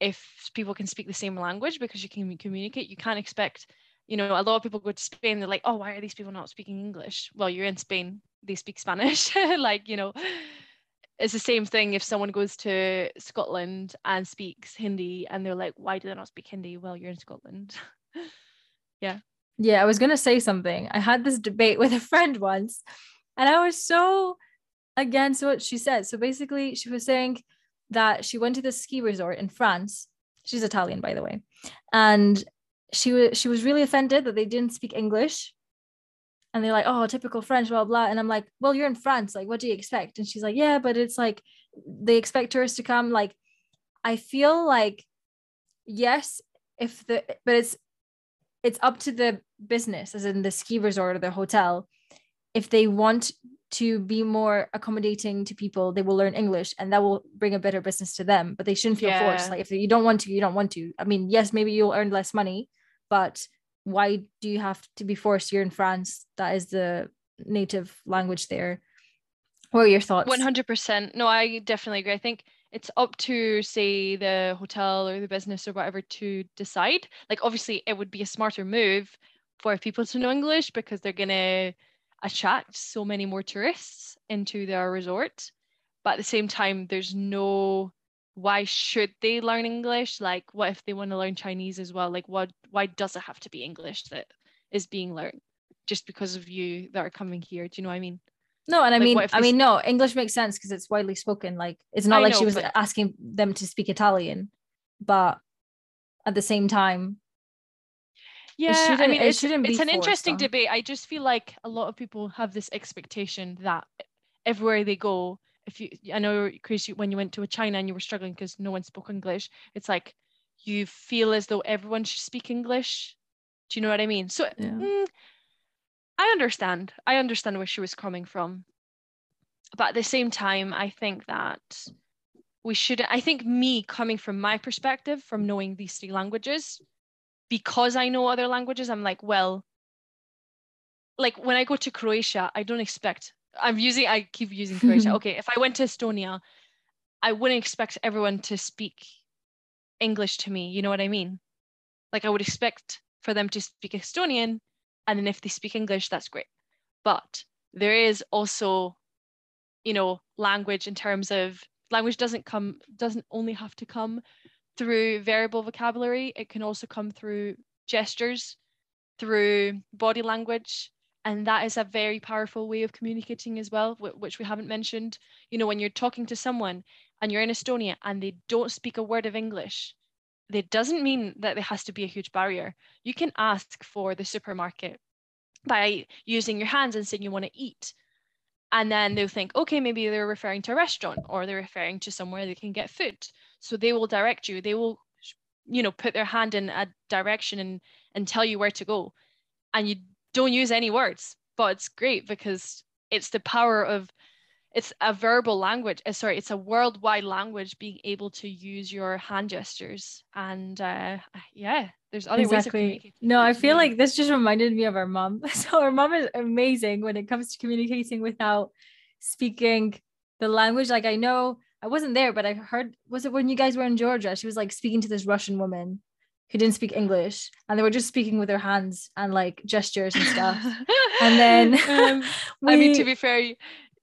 if people can speak the same language because you can communicate you can't expect you know a lot of people go to Spain they're like oh why are these people not speaking English well you're in Spain they speak Spanish like you know it's the same thing if someone goes to Scotland and speaks Hindi and they're like, why do they not speak Hindi? Well, you're in Scotland. Yeah, Yeah, I was gonna say something. I had this debate with a friend once, and I was so against what she said. So basically, she was saying that she went to the ski resort in France. She's Italian, by the way, and she was she was really offended that they didn't speak English. And they're like, oh, typical French, blah blah. And I'm like, well, you're in France. Like, what do you expect? And she's like, yeah, but it's like they expect tourists to come. Like, I feel like, yes, if the but it's it's up to the business, as in the ski resort or the hotel, if they want to be more accommodating to people, they will learn English and that will bring a better business to them. But they shouldn't feel yeah. forced. Like if you don't want to, you don't want to. I mean, yes, maybe you'll earn less money, but why do you have to be forced? You're in France. That is the native language there. What are your thoughts? 100%. No, I definitely agree. I think it's up to say the hotel or the business or whatever to decide. Like obviously it would be a smarter move for people to know English because they're going to attract so many more tourists into their resort. But at the same time, there's no why should they learn English? Like, what if they want to learn Chinese as well? Like, what why does it have to be English that is being learned just because of you that are coming here? Do you know what I mean? No, and I like, mean, I mean, no, English makes sense because it's widely spoken. Like, it's not I like know, she was but... asking them to speak Italian, but at the same time, yeah i mean it it's, shouldn't be it's an interesting debate. I just feel like a lot of people have this expectation that everywhere they go if you i know chris when you went to a china and you were struggling because no one spoke english it's like you feel as though everyone should speak english. Do you know what i mean? So yeah. mm, i understand. I understand where she was coming from. But at the same time i think that we should i think me coming from my perspective from knowing these three languages because I know other languages, I'm like, well, like when I go to Croatia, I don't expect, I'm using, I keep using Croatia. okay, if I went to Estonia, I wouldn't expect everyone to speak English to me. You know what I mean? Like I would expect for them to speak Estonian, and then if they speak English, that's great. But there is also, you know, language in terms of language doesn't come doesn't only have to come through variable vocabulary. It can also come through gestures, through body language. And that is a very powerful way of communicating as well, which we haven't mentioned. You know, when you're talking to someone and you're in Estonia and they don't speak a word of English, that doesn't mean that there has to be a huge barrier. You can ask for the supermarket by using your hands and saying you want to eat. And then they'll think, okay, maybe they're referring to a restaurant or they're referring to somewhere they can get food. So they will direct you. They will you know put their hand in a direction and and tell you where to go. And you don't use any words but it's great because it's the power of it's a verbal language uh, sorry it's a worldwide language being able to use your hand gestures and uh, yeah there's other exactly. ways of no i feel like this just reminded me of our mom so our mom is amazing when it comes to communicating without speaking the language like i know I wasn't there, but I heard was it when you guys were in Georgia? She was like speaking to this Russian woman who didn't speak English, and they were just speaking with their hands and like gestures and stuff. and then, um, we, I mean, to be fair,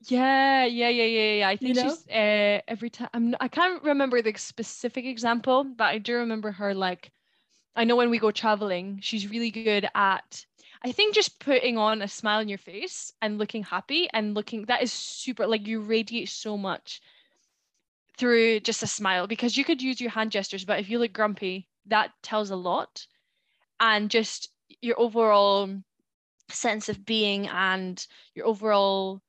yeah, yeah, yeah, yeah, yeah. I think you know? she's uh, every time. I'm, I can't remember the specific example, but I do remember her. Like, I know when we go traveling, she's really good at. I think just putting on a smile on your face and looking happy and looking that is super like you radiate so much through just a smile because you could use your hand gestures, but if you look grumpy, that tells a lot. And just your overall sense of being and your overall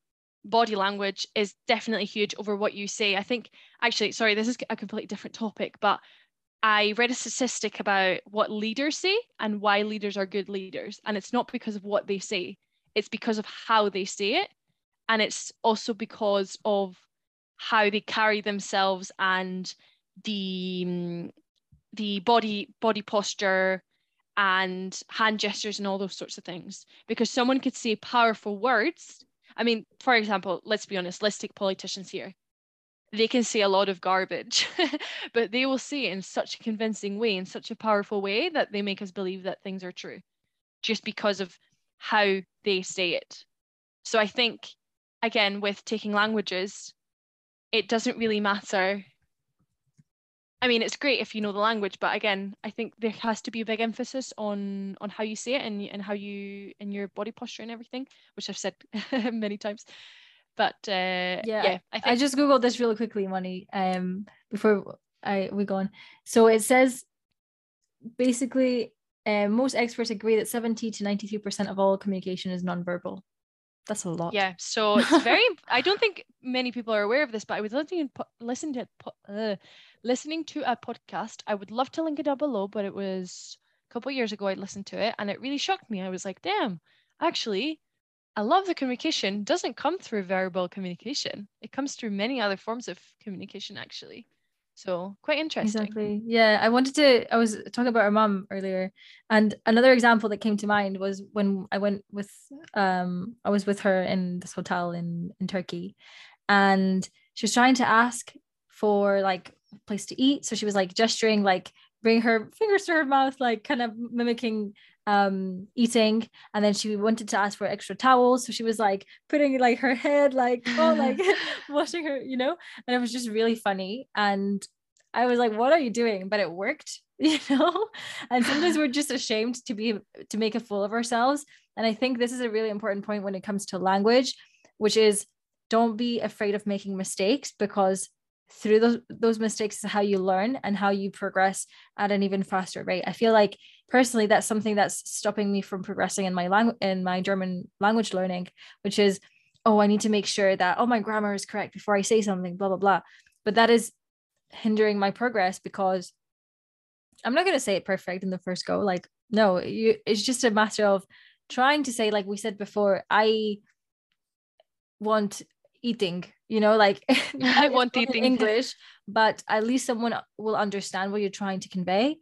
body language is definitely huge over what you say. I think, actually, sorry, this is a completely different topic, but I read a statistic about what leaders say and why leaders are good leaders. And it's not because of what they say, it's because of how they say it. And it's also because of how they carry themselves and the mm, the body body posture and hand gestures and all those sorts of things because someone could say powerful words i mean for example let's be honest let's take politicians here they can say a lot of garbage but they will say it in such a convincing way in such a powerful way that they make us believe that things are true just because of how they say it so i think again with taking languages it doesn't really matter. I mean, it's great if you know the language, but again, I think there has to be a big emphasis on on how you say it and and how you and your body posture and everything, which I've said many times. But uh, yeah, yeah, I, think- I just googled this really quickly, Moni. Um, before I we go on. So it says basically, uh, most experts agree that seventy to ninety three percent of all communication is nonverbal. That's a lot. Yeah. So it's very. I don't think many people are aware of this, but I was listening listen to uh, listening to a podcast. I would love to link it down below, but it was a couple years ago. I listened to it, and it really shocked me. I was like, "Damn, actually, a lot of the communication doesn't come through verbal communication. It comes through many other forms of communication, actually." So quite interesting. Exactly. Yeah. I wanted to, I was talking about our mom earlier. And another example that came to mind was when I went with um I was with her in this hotel in, in Turkey and she was trying to ask for like a place to eat. So she was like gesturing, like bring her fingers to her mouth, like kind of mimicking um eating and then she wanted to ask for extra towels. So she was like putting like her head like oh like washing her you know? And it was just really funny. And i was like what are you doing? But it worked you know? And sometimes we're just ashamed to be to make a fool of ourselves. And i think this is a really important point when it comes to language which is don't be afraid of making mistakes because through those those mistakes is how you learn and how you progress at an even faster rate. I feel like personally that's something that's stopping me from progressing in my language in my German language learning, which is oh I need to make sure that oh my grammar is correct before I say something blah blah blah. But that is hindering my progress because I'm not going to say it perfect in the first go. Like no, you it's just a matter of trying to say like we said before I want eating you know like i want eating english but at least someone will understand what you're trying to convey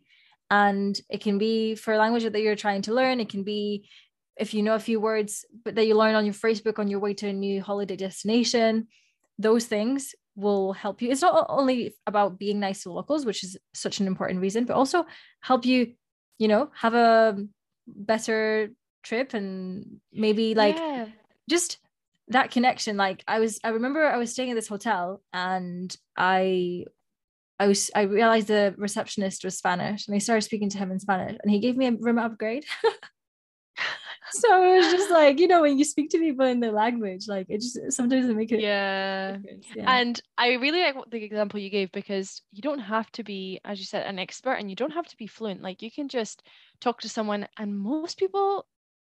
and it can be for language that you're trying to learn. It can be if you know a few words but that you learn on your facebook on your way to a new holiday destination those things will help you. It's not only about being nice to locals which is such an important reason but also help you you know have a better trip and maybe like yeah. just that connection. Like i was i remember i was staying at this hotel and i i was i realized the receptionist was spanish and i started speaking to him in spanish and he gave me a room upgrade so it was just like you know when you speak to people in their language like it just sometimes it makes it yeah. yeah and i really like the example you gave because you don't have to be as you said an expert and you don't have to be fluent like you can just talk to someone and most people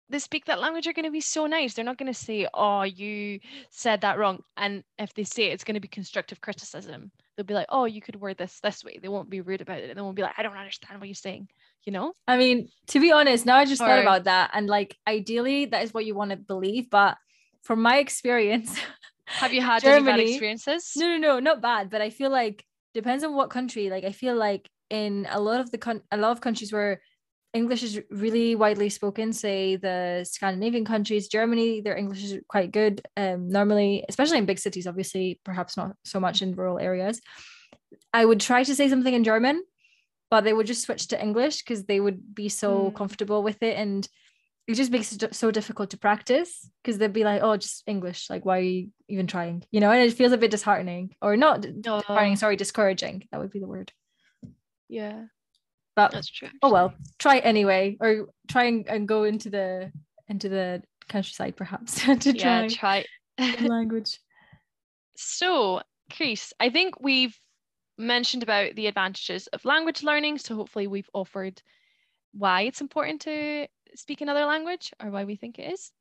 they speak that language are going to be so nice. They're not going to say, "Oh, you said that wrong." And if they say it, it's going to be constructive criticism. They'll be like, "Oh, you could wear this this way." They won't be rude about it. And they won't be like, "I don't understand what you're saying." You know? I mean, to be honest, now I just or, thought about that, and like, ideally, that is what you want to believe. But from my experience, have you had Germany, any bad experiences? No, no, no, not bad. But I feel like depends on what country. Like, I feel like in a lot of the con- a lot of countries where English is really widely spoken, say the Scandinavian countries, Germany, their English is quite good. Um, normally, especially in big cities, obviously, perhaps not so much in rural areas. I would try to say something in German, but they would just switch to English because they would be so mm. comfortable with it. And it just makes it so difficult to practice because they'd be like, oh, just English. Like, why are you even trying? You know, and it feels a bit disheartening or not disheartening, sorry, discouraging. That would be the word. Yeah. But that's true. Oh well, try anyway, or try and, and go into the into the countryside perhaps to yeah, try, try. language. So, Chris, I think we've mentioned about the advantages of language learning. So hopefully we've offered why it's important to speak another language or why we think it is.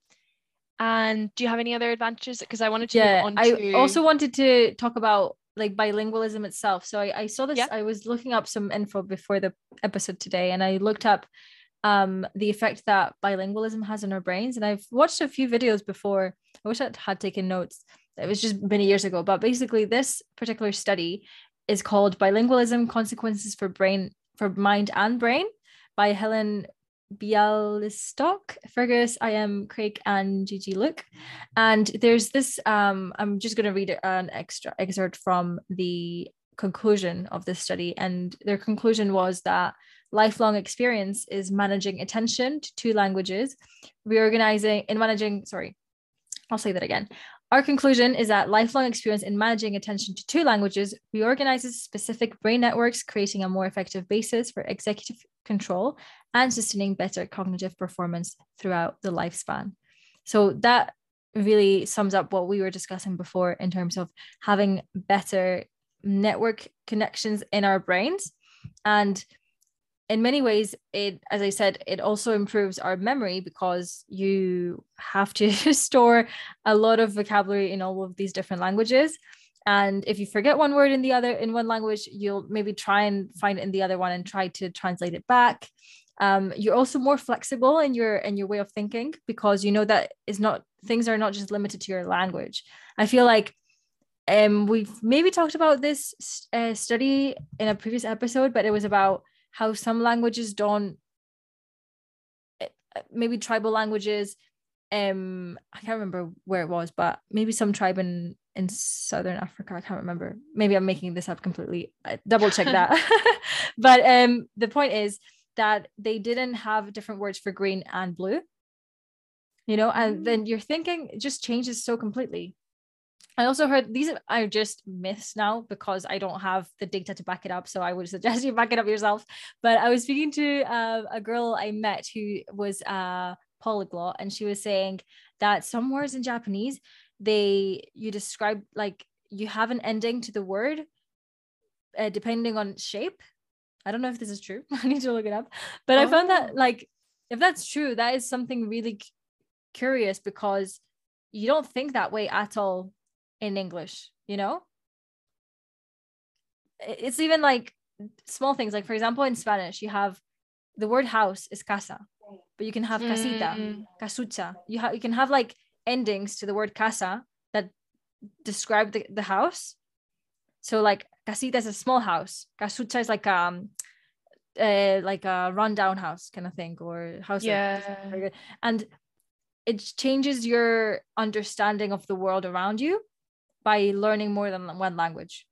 And do you have any other advantages? Because I wanted to yeah, I also wanted to talk about like bilingualism itself. So I, I saw this, yeah. I was looking up some info before the episode today and I looked up um, the effect that bilingualism has on our brains. And I've watched a few videos before. I wish I had taken notes. It was just many years ago. But basically, this particular study is called Bilingualism Consequences for Brain for Mind and Brain by Helen Bialystok, Fergus, I am Craik, and Gigi Luk. And there's this, um, I'm just going to read an extra excerpt from the conclusion of this study. And their conclusion was that lifelong experience is managing attention to two languages, reorganizing in managing, sorry, I'll say that again. Our conclusion is that lifelong experience in managing attention to two languages reorganizes specific brain networks, creating a more effective basis for executive control and sustaining better cognitive performance throughout the lifespan. So that really sums up what we were discussing before in terms of having better network connections in our brains. And in many ways it as i said it also improves our memory because you have to store a lot of vocabulary in all of these different languages. And if you forget one word in the other in one language you'll maybe try and find it in the other one and try to translate it back um, you're also more flexible in your in your way of thinking because you know that is not things are not just limited to your language. I feel like um, we've maybe talked about this uh, study in a previous episode but it was about how some languages don't eh, maybe tribal languages um i can't remember where it was but maybe some tribe in in southern africa i can't remember. Maybe i'm making this up completely. I double check that. But um the point is that they didn't have different words for green and blue you know and mm. then your thinking just changes so completely I also heard these are just myths now because I don't have the data to back it up. So I would suggest you back it up yourself. But I was speaking to uh, a girl I met who was a polyglot, and she was saying that some words in Japanese, they you describe like you have an ending to the word uh, depending on shape. I don't know if this is true. I need to look it up. But oh. I found that oh. like if that's true, that is something really curious because you don't think that way at all in English, you know? It's even like small things. Like, for example, in Spanish, you have the word house is casa, but you can have casita, mm. casucha. You, have you can have like endings to the word casa that describe the, the house. So, like, casita is a small house, casucha is like um uh, like a rundown house kind of thing or house yeah and it changes your understanding of the world around you by learning more than one language.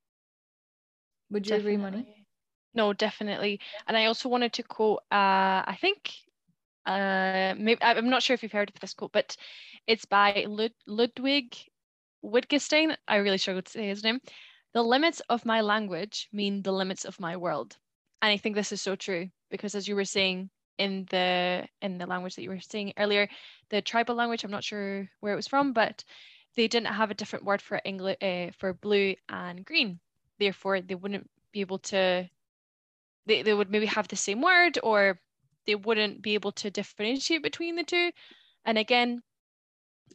Would you definitely. agree, Moni? No, definitely. And I also wanted to quote, uh, I think, uh, maybe I'm not sure if you've heard of this quote, but it's by Lud- Ludwig Wittgenstein. I really struggle to say his name. The limits of my language mean the limits of my world. And I think this is so true because as you were saying in the in the language that you were saying earlier, the tribal language, I'm not sure where it was from, but they didn't have a different word for English uh, for blue and green. Therefore, they wouldn't be able to. They, they would maybe have the same word, or they wouldn't be able to differentiate between the two. And again,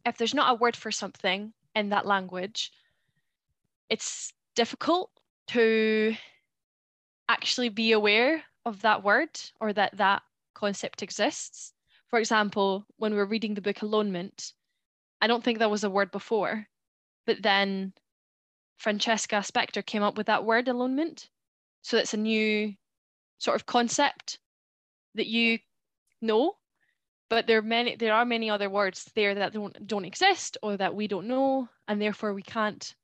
if there's not a word for something in that language, it's difficult to actually be aware of that word or that that concept exists. For example, when we're reading the book Alonement, I don't think that was a word before, but then Francesca Specter came up with that word alonement. So it's a new sort of concept that you know, but there are many there are many other words there that don't don't exist or that we don't know, and therefore we can't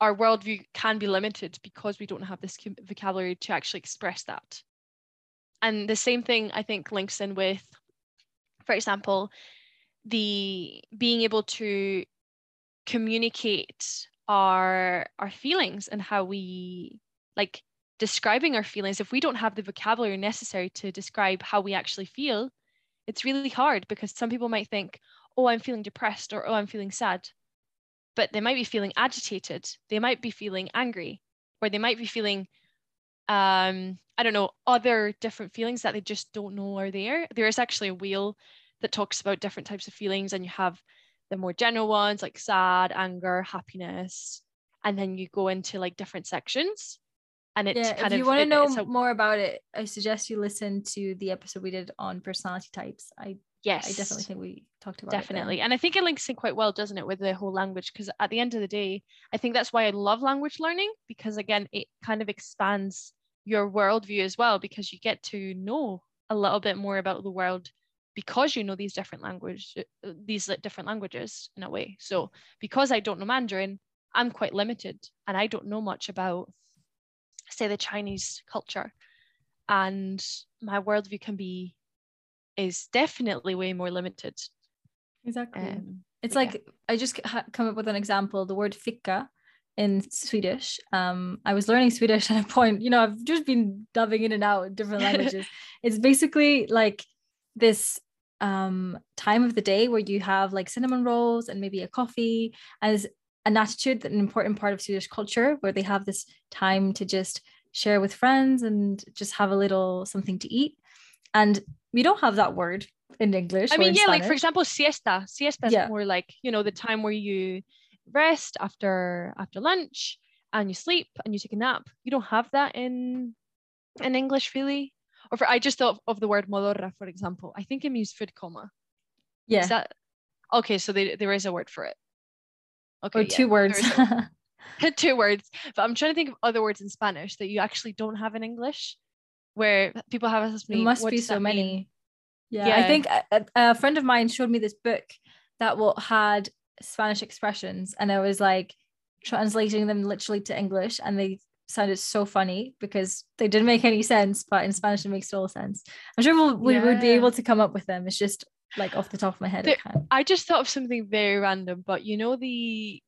our worldview can be limited because we don't have this vocabulary to actually express that. And the same thing I think links in with, for example, the being able to communicate our our feelings and how we like describing our feelings if we don't have the vocabulary necessary to describe how we actually feel it's really hard because some people might think oh i'm feeling depressed or oh i'm feeling sad but they might be feeling agitated they might be feeling angry or they might be feeling um i don't know other different feelings that they just don't know are there. There is actually a wheel that talks about different types of feelings and you have the more general ones like sad anger happiness and then you go into like different sections and it's yeah, kind if you want to know a, more about it i suggest you listen to the episode we did on personality types. I yes. I definitely think we talked about definitely. And i think it links in quite well doesn't it with the whole language? Because at the end of the day i think that's why i love language learning because again it kind of expands your worldview as well because you get to know a little bit more about the world because you know these different language uh, these different languages in a way. So because i don't know mandarin i'm quite limited and i don't know much about say the chinese culture. And my worldview can be is definitely way more limited exactly um, it's like yeah. i just come up with an example the word fika in Swedish. Um, I was learning Swedish at a point, you know, I've just been diving in and out in different languages. it's basically like this um time of the day where you have like cinnamon rolls and maybe a coffee as an attitude an important part of Swedish culture where they have this time to just share with friends and just have a little something to eat and we don't have that word in English. I mean, yeah, Spanish. like for example, siesta. Siesta is Yeah. more like you know the time where you rest after after lunch and you sleep and you take a nap. You don't have that in in English really. Or for I just thought of the word modorra, for example. I think it means food coma. yeah, Is that okay? So they, there is a word for it. Okay, or yeah, two words. there is a- two words. But I'm trying to think of other words in Spanish that you actually don't have in English, where people have asked me. There must "What be so that mean?" many. Yeah, I think a, a- friend of mine showed me this book that will had Spanish expressions, and I was like translating them literally to English, and they sounded so funny because they didn't make any sense, but in Spanish it makes total sense. I'm sure we'll, we would be able to come up with them. It's just like off the top of my head. I There-. I just thought of something very random, but you know the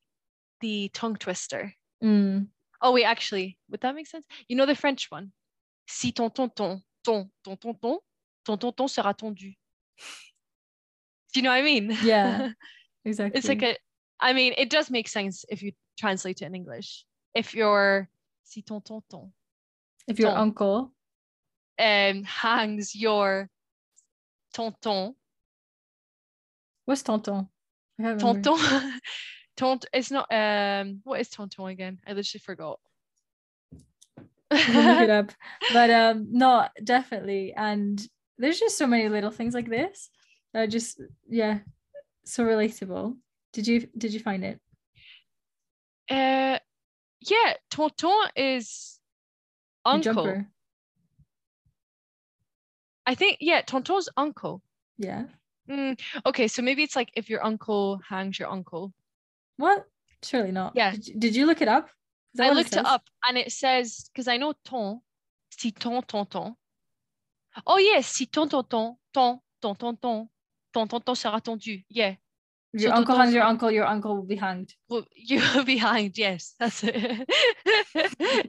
the tongue twister. Mm. Oh wait, actually, would that make sense? You know the French one. Si ton tonton, ton, ton tonton, ton tonton sera tendu. Do you know what I mean? Yeah, exactly. it's like a, I mean, it does make sense if you translate it in English. If your, si ton tonton. If your ton, uncle. Um, hangs your tonton. What's tonton? Tonton. tonton. It's not, um, what is tonton again? I literally forgot. Look it up. But um no, definitely. And there's just so many little things like this that are just yeah, so relatable. Did you did you find it? Uh, yeah, tonton is uncle. I think yeah, tonton's uncle. Yeah. Mm, okay, so maybe it's like if your uncle hangs your uncle. What? Surely not. Yeah. Did you, did you look it up? I looked it says? up and it says because I know ton, si ton tonton. Oh yes, si ton tonton, ton ton tonton, ton tonton sera tondu. Yeah, your So uncle tonton hangs your uncle, your uncle will be hanged. well, you are behind. Yes, that's it.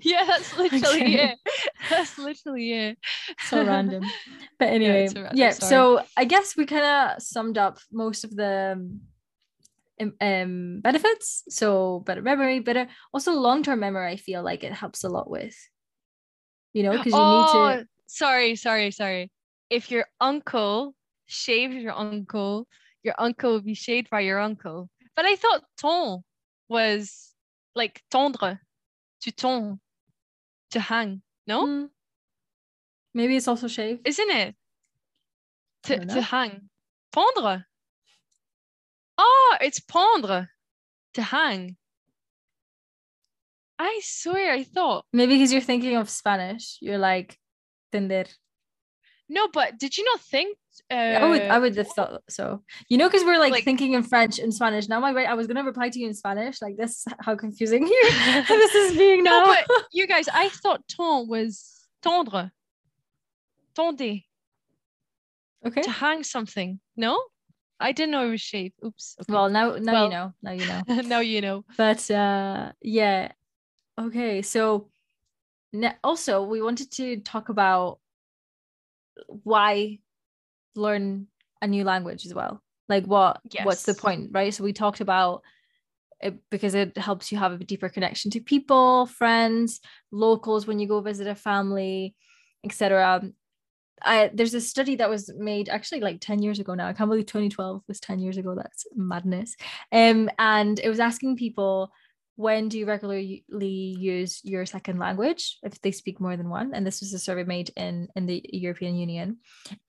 yeah, that's literally Okay. it. That's literally it. So random. But anyway, a random, yeah. So I guess we kind of summed up most of the um, um, benefits. So better memory, better also long term memory. I feel like it helps a lot with. You know, because you oh, need to. sorry, sorry, sorry. If your uncle shaves your uncle, your uncle will be shaved by your uncle. But I thought ton was like tendre, to ton, to hang. No, Mm. Maybe it's also shave. isn't it? To, to hang. Pendre. Oh, it's pendre. To hang. I swear, I thought. Maybe because you're thinking of Spanish. You're like, tender. No, but did you not think? Uh, I would, I would have thought so. You know, because we're like, like- thinking in French and Spanish. Now, my right, I was gonna reply to you in Spanish. Like this, how confusing you. this is being No, but you guys, I thought ton was tendre. Tonder. okay. To hang something. No? I didn't know it was shave. Oops. Okay. Well, now, now Well- you know. Now you know. now you know. But uh, yeah. Okay. So, also, we wanted to talk about why learn a new language as well. Like, what? What's the point, right? So we talked about it because it helps you have a deeper connection to people, friends, locals when you go visit a family, etc. I there's a study that was made actually like 10 years ago now. I can't believe 2012 was 10 years ago. That's madness. Um, and it was asking people when do you regularly use your second language if they speak more than one and this was a survey made in in the european union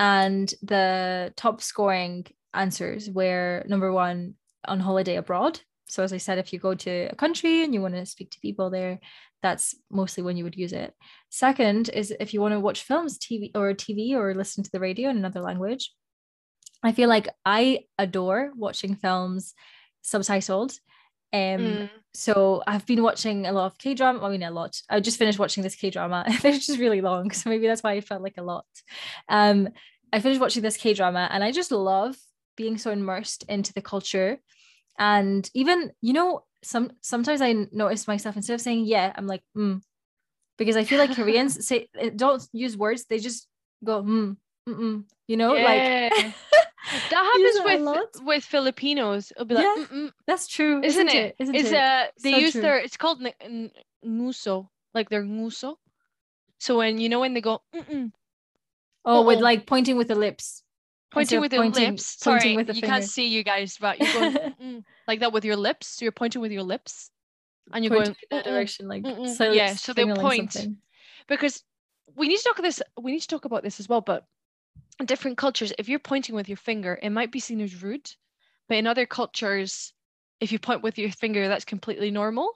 and the top scoring answers were number one on holiday abroad so as i said if you go to a country and you want to speak to people there that's mostly when you would use it second is if you want to watch films tv or tv or listen to the radio in another language i feel like i adore watching films subtitled um Mm. so I've been watching a lot of K drama. I mean, a lot. I just finished watching this K drama. They're just really long, so maybe that's why I felt like a lot. Um, I finished watching this K drama, and I just love being so immersed into the culture, and even you know, some sometimes I notice myself instead of saying yeah, I'm like mm, because I feel like Koreans say don't use words; they just go mm, mm-mm, you know, like That happens it with with Filipinos. It'll be like, Yeah. "Mm-mm," That's true, isn't, it? Isn't It's it? uh they So use true. their it's called n- n- nguso, like their nguso. So when you know when they go Mm-mm, oh, with uh-oh. like pointing with the lips. Pointing with your lips. Sorry, with you finger. can't see you guys, but you're going "Mm-mm," like that with your lips. So you're pointing with your lips, and you're Pointing going in that direction, like mm-mm. Yeah, so they'll point. something. because we need to talk this we need to talk about this as well but in different cultures if you're pointing with your finger it might be seen as rude but in other cultures if you point with your finger that's completely normal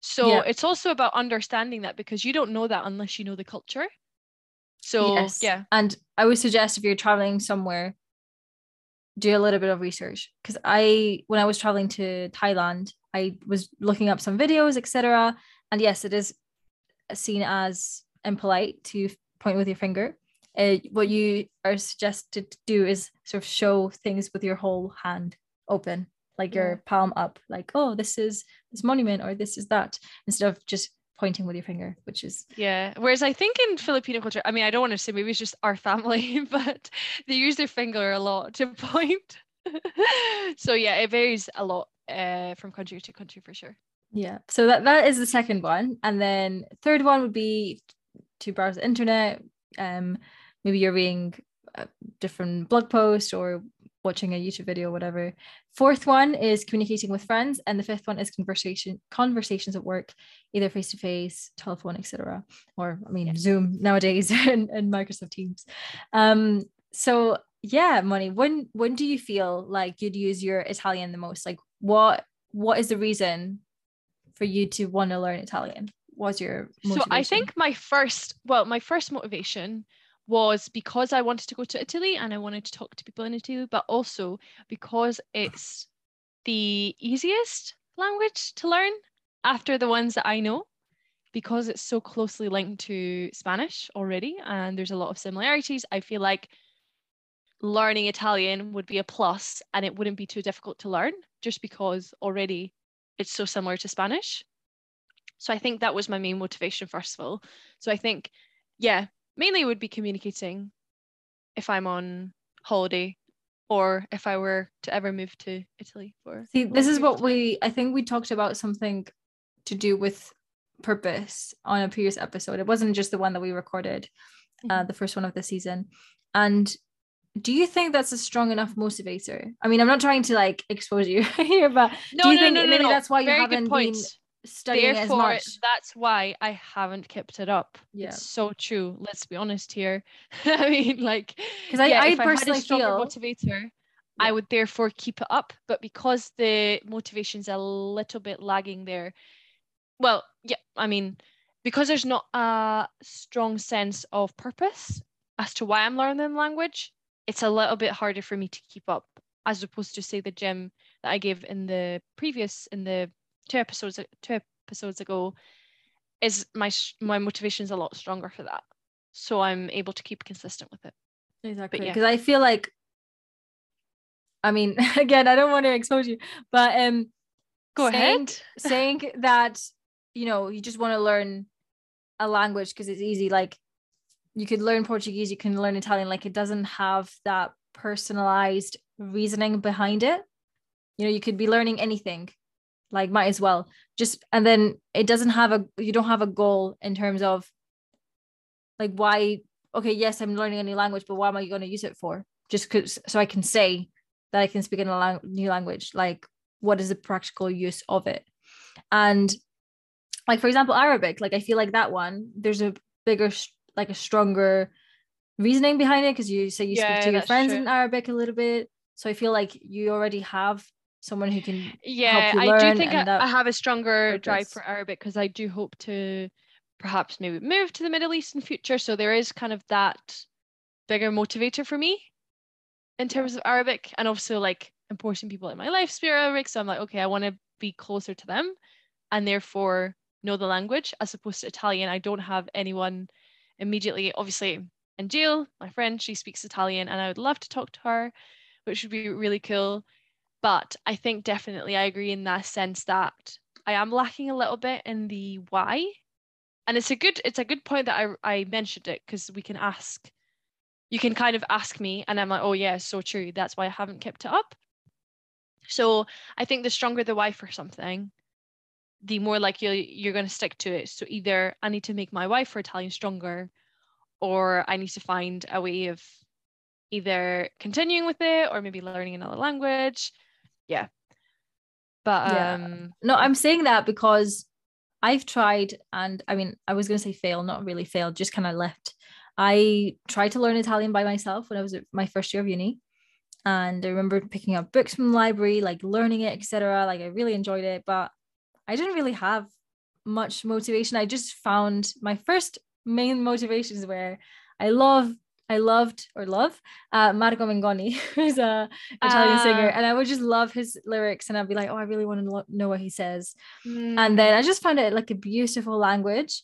so Yeah. it's also about understanding that because you don't know that unless you know the culture so yes. yeah And I would suggest if you're traveling somewhere, do a little bit of research. Because I, when I was traveling to Thailand, I was looking up some videos, etc. And yes, it is seen as impolite to point with your finger. Uh, what you are suggested to do is sort of show things with your whole hand open, like your palm up, like, oh, this is this monument or this is that, instead of just pointing with your finger, which is yeah whereas i think in filipino culture i mean i don't want to say maybe it's just our family but they use their finger a lot to point so yeah it varies a lot uh, from country to country for sure Yeah. So that that is the second one, and then third one would be to browse the internet. Um, maybe you're reading a different blog post or watching a YouTube video, whatever. Fourth one is communicating with friends, and the fifth one is conversation conversations at work, either face to face, telephone, etc. Or I mean Zoom nowadays and, and Microsoft Teams. Um. So yeah, Moni. When when do you feel like you'd use your Italian the most? Like what what is the reason for you to want to learn Italian? Was your So I think my first, well, my first motivation was because I wanted to go to Italy and I wanted to talk to people in Italy, but also because it's the easiest language to learn after the ones that I know, because it's so closely linked to Spanish already and there's a lot of similarities. I feel like learning Italian would be a plus and it wouldn't be too difficult to learn just because already it's so similar to Spanish. So I think that was my main motivation, first of all. So I think, yeah, mainly would be communicating if I'm on holiday or if I were to ever move to Italy for. See, this is what we I think we talked about something to do with purpose on a previous episode. It wasn't just the one that we recorded, uh, Mhm. the first one of the season. And do you think that's a strong enough motivator? I mean, I'm not trying to like expose you here, but No, do you no, think no, no, maybe no. that's why you Very haven't good point. been studying as Therefore, much? that's why I haven't kept it up. Yeah. It's so true. Let's be honest here. I mean, like, because yeah, I I had personally a feel- motivator, I would therefore keep it up. But because the motivation's a little bit lagging there, well, yeah, I mean, because there's not a strong sense of purpose as to why I'm learning the language, it's a little bit harder for me to keep up as opposed to say the gym that I gave in the previous in the two episodes two episodes ago is my my motivation is a lot stronger for that. So I'm able to keep consistent with it. Exactly. yeah. Because I feel like, I mean, again, I don't want to expose you, but um, Go saying, ahead. saying that you know you just want to learn a language because it's easy. Like you could learn Portuguese, you can learn Italian. Like it doesn't have that personalized reasoning behind it. You know, you could be learning anything. Like might as well. Just and then it doesn't have a you don't have a goal in terms of like why okay yes i'm learning a new language but what am i going to use it for? Just because so i can say that i can speak in a lang- new language like what is the practical use of it? And like for example arabic like i feel like that one there's a bigger like a stronger reasoning behind it because you say you Yeah, speak to your friends true. in arabic a little bit. So i feel like you already have someone who can Yeah, I do think I, I have a stronger drive for Arabic because I do hope to perhaps maybe move to the Middle East in future. So there is kind of that bigger motivator for me in terms of Arabic and also like important people in my life speak Arabic. So I'm like, okay, I want to be closer to them and therefore know the language as opposed to Italian. I don't have anyone immediately, obviously, in jail. My friend, she speaks Italian and I would love to talk to her, which would be really cool. But I think definitely I agree in that sense that I am lacking a little bit in the why. And it's a good it's a good point that I I mentioned it because we can ask you can kind of ask me and I'm like, oh yeah, so true. That's why I haven't kept it up. So I think the stronger the why for something, the more like you you're going to stick to it. So either I need to make my why for Italian stronger, or I need to find a way of either continuing with it or maybe learning another language. Yeah. But Yeah. um No, I'm saying that because I've tried, and I mean, I was going to say fail, not really failed, just kind of left. I tried to learn Italian by myself when I was at my first year of uni. And I remember picking up books from the library, like learning it, etc. Like I really enjoyed it, but I didn't really have much motivation. I just found my first main motivations were I love, I loved or love uh, Marco Mengoni, who's a Italian singer, Ah. and I would just love his lyrics, and I'd be like, oh, I really want to lo- know what he says. mm, And then I just found it like a beautiful language,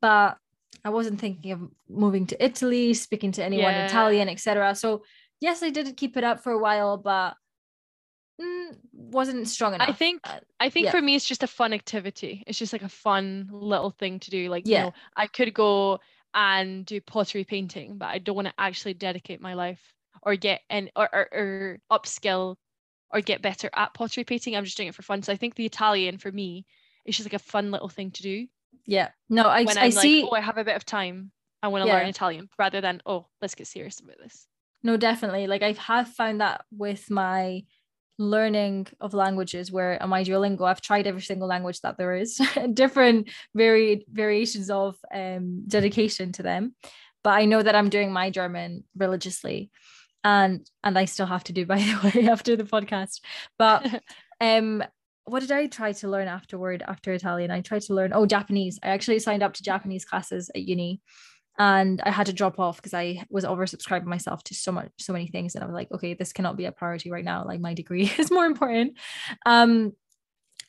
but I wasn't thinking of moving to Italy, speaking to anyone Yeah. Italian, etc. So yes, I did keep it up for a while, but mm, wasn't strong enough. I think Uh, I think yeah. for me it's just a fun activity. It's just like a fun little thing to do. Like, Yeah. you know, I could go and do pottery painting, but I don't want to actually dedicate my life or get in or, or, or upskill or get better at pottery painting. I'm just doing it for fun. So I think the Italian for me is just like a fun little thing to do. yeah, no, I, when I I'm see. oh, I have a bit of time. I want to Yeah. learn Italian rather than, oh, let's get serious about this. No, definitely. Like I have found that with my learning of languages where on my Duolingo, I've tried every single language that there is, different varied variations of um dedication to them. But I know that I'm doing my German religiously. And and I still have to do by the way after the podcast. But um what did I try to learn afterward after Italian? I tried to learn oh Japanese. I actually signed up to Japanese classes at uni and I had to drop off because I was oversubscribing myself to so much so many things and I was like okay this cannot be a priority right now like my degree is more important. Um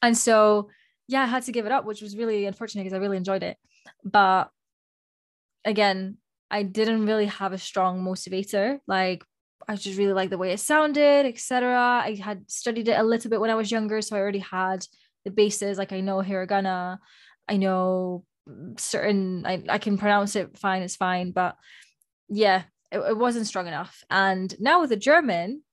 and so yeah I had to give it up which was really unfortunate because I really enjoyed it. But again I didn't really have a strong motivator like I just really liked the way it sounded etc I had studied it a little bit when I was younger so I already had the bases like I know hiragana I know certain I, I can pronounce it fine it's fine but yeah it, it wasn't strong enough and now with the german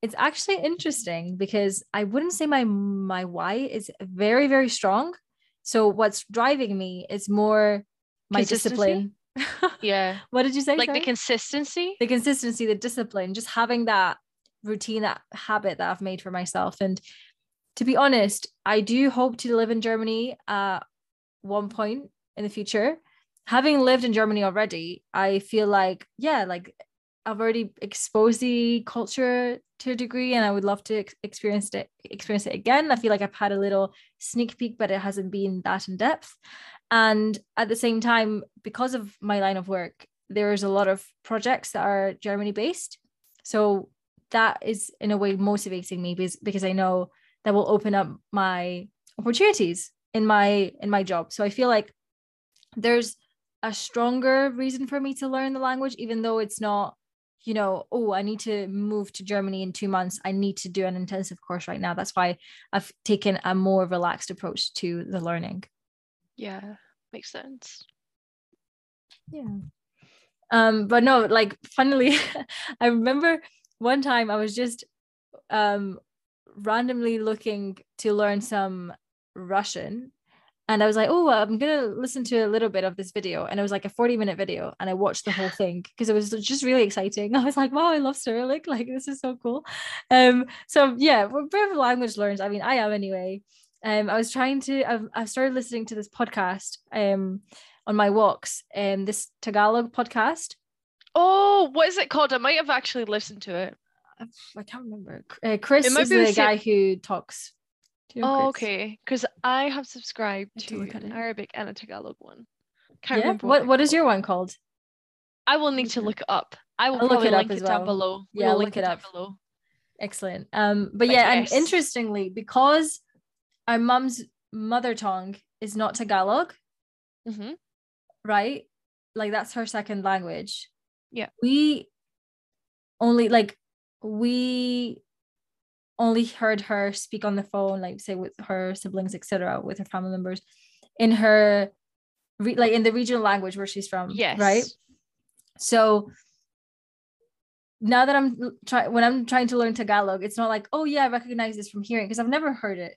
it's actually interesting because i wouldn't say my my why is very very strong so what's driving me is more my discipline Yeah. what did you say Like sorry? the consistency. the consistency, the discipline, just having that routine, that habit that I've made for myself. And to be honest, I do hope to live in Germany at one point in the future. Having lived in Germany already, I feel like, yeah, like I've already exposed the culture to a degree and I would love to ex- experience it experience it again. I feel like I've had a little sneak peek, but it hasn't been that in depth. And at the same time, because of my line of work, there's a lot of projects that are Germany based. So that is in a way motivating me because, because I know that will open up my opportunities in my in my job. So I feel like there's a stronger reason for me to learn the language, even though it's not, you know, oh, I need to move to Germany in two months. I need to do an intensive course right now. That's why I've taken a more relaxed approach to the learning. Yeah. Makes sense. Yeah. Um, but no, like funnily, I remember one time I was just um randomly looking to learn some Russian. And I was like, oh, I'm gonna listen to a little bit of this video. And it was like a 40 minute video. And I watched the whole thing because it was just really exciting. I was like, wow, I love Cyrillic. Like this is so cool. Um, so yeah, we're a bit of language learners. I mean, I am anyway. Um, I was trying to I've I've started listening to this podcast um on my walks, um, this Tagalog podcast. Oh, what is it called? I might have actually listened to it. I can't remember. Uh, Chris is the the guy who talks. Oh, okay. Because I have subscribed have to to look at an. Arabic and a Tagalog one. Can't Yeah. remember What What is your one called? I will need to look it up. I will I'll look it up link as it down well. below. Yeah, will look it up. below. Excellent. Um, but But yeah, yes. and interestingly, because our mum's mother tongue is not Tagalog, hmm right? Like that's her second language. Yeah. We only like we only heard her speak on the phone, like say with her siblings, etc., with her family members, in her re- like in the regional language where she's from. Yes. Right. So now that I'm trying when I'm trying to learn Tagalog, it's not like, oh yeah, I recognize this from hearing because I've never heard it.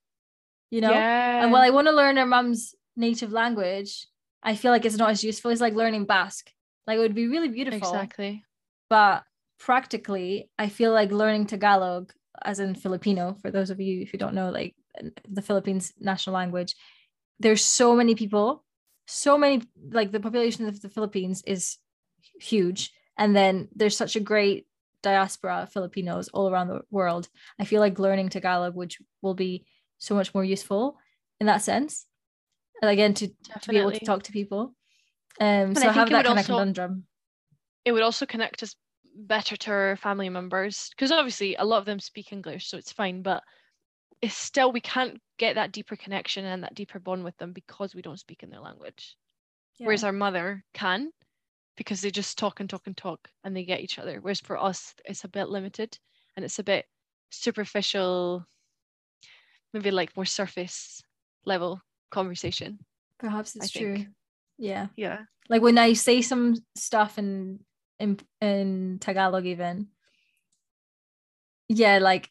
You know? Yeah. And while I want to learn her mom's native language, I feel like it's not as useful as like learning Basque. Like it would be really beautiful. exactly. But practically, I feel like learning Tagalog, as in Filipino, for those of you who don't know, like the Philippines national language, there's so many people, so many like the population of the Philippines is huge. And then there's such a great diaspora of Filipinos all around the world. I feel like learning Tagalog, which will be so much more useful in that sense. And again, to, to be able to talk to people. Um, And so I I, have that kind of conundrum. it would also connect us better to our family members because obviously a lot of them speak English, so it's fine, but it's still we can't get that deeper connection and that deeper bond with them because we don't speak in their language. Whereas our mother can because they just talk and talk and talk and they get each other. Whereas for us, it's a bit limited and it's a bit superficial, maybe like more surface level conversation. Perhaps it's I true. think. Yeah. Yeah. Like when I say some stuff in in in Tagalog even. Yeah, like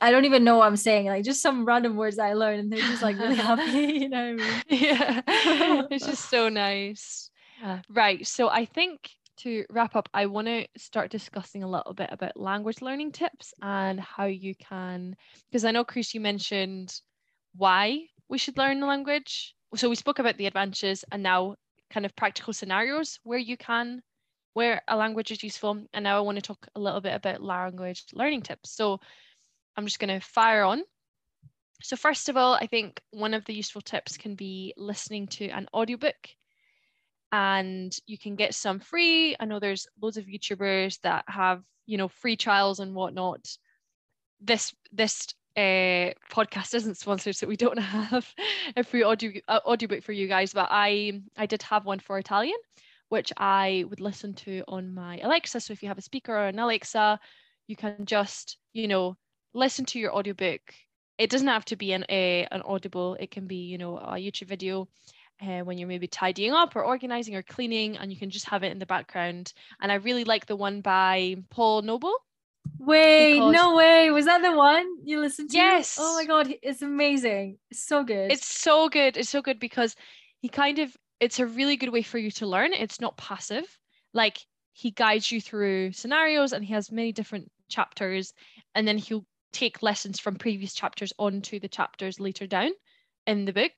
I don't even know what I'm saying. Like just some random words I learned and they're just like really happy, you know what I mean? yeah, it's just so nice. Right. So I think to wrap up, I want to start discussing a little bit about language learning tips and how you can, because I know, Chris, you mentioned why we should learn the language. So we spoke about the advantages and now kind of practical scenarios where you can, where a language is useful. And now I want to talk a little bit about language learning tips. So I'm just going to fire on. So first of all, I think one of the useful tips can be listening to an audiobook and you can get some free. I know there's loads of YouTubers that have, you know, free trials and whatnot. This this uh, podcast isn't sponsored, so we don't have a free audio uh, audiobook for you guys. But I I did have one for Italian, which I would listen to on my Alexa. So if you have a speaker or an Alexa, you can just you know listen to your audiobook. It doesn't have to be an a an audible. It can be you know a YouTube video uh, when you're maybe tidying up or organizing or cleaning, and you can just have it in the background. And I really like the one by Paul Noble. Wait, Because- no way. Was that the one you listened to? Yes. Oh my god, it's amazing. It's so good. It's so good. It's so good because he kind of it's a really good way for you to learn. It's not passive. Like he guides you through scenarios and he has many different chapters and then he'll take lessons from previous chapters onto the chapters later down in the book.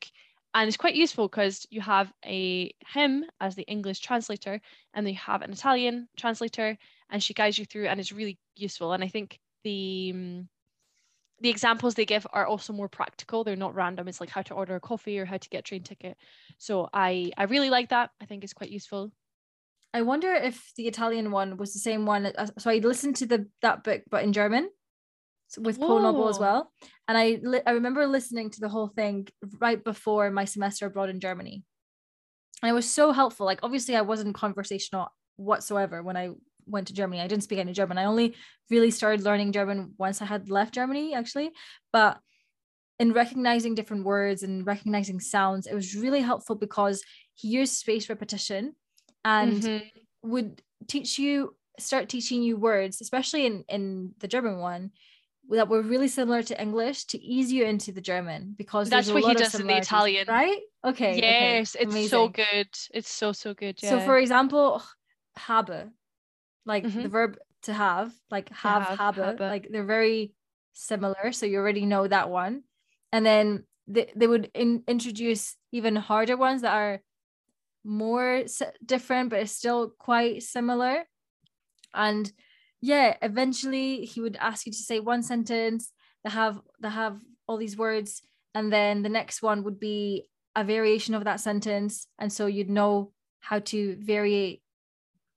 And it's quite useful because you have a him as the English translator and then you have an Italian translator and she guides you through and it's really useful. And I think the um, the examples they give are also more practical. They're not random. It's like how to order a coffee or how to get a train ticket. So I I really like that. I think it's quite useful. I wonder if the Italian one was the same one. Uh, so I listened to the that book, but in German, with Paul Noble as well. And I li- I remember listening to the whole thing right before my semester abroad in Germany, and it was so helpful. Like obviously, I wasn't conversational whatsoever when I went to Germany. I didn't speak any German. I only really started learning German once I had left Germany, actually. But in recognizing different words and recognizing sounds, it was really helpful because he used spaced repetition and Mhm. would teach you start teaching you words especially in in the german one that were really similar to english to ease you into the german because That's what he does in the Italian. right okay okay, yes, it's so good. It's so so good. Yeah. so for example habe like the Mhm. verb to have like have, have, habe, habe. like they're very similar so you already know that one and then they, they would in, introduce even harder ones that are more s- different but it's still quite similar and yeah eventually he would ask you to say one sentence that have that have all these words and then the next one would be a variation of that sentence and so you'd know how to vary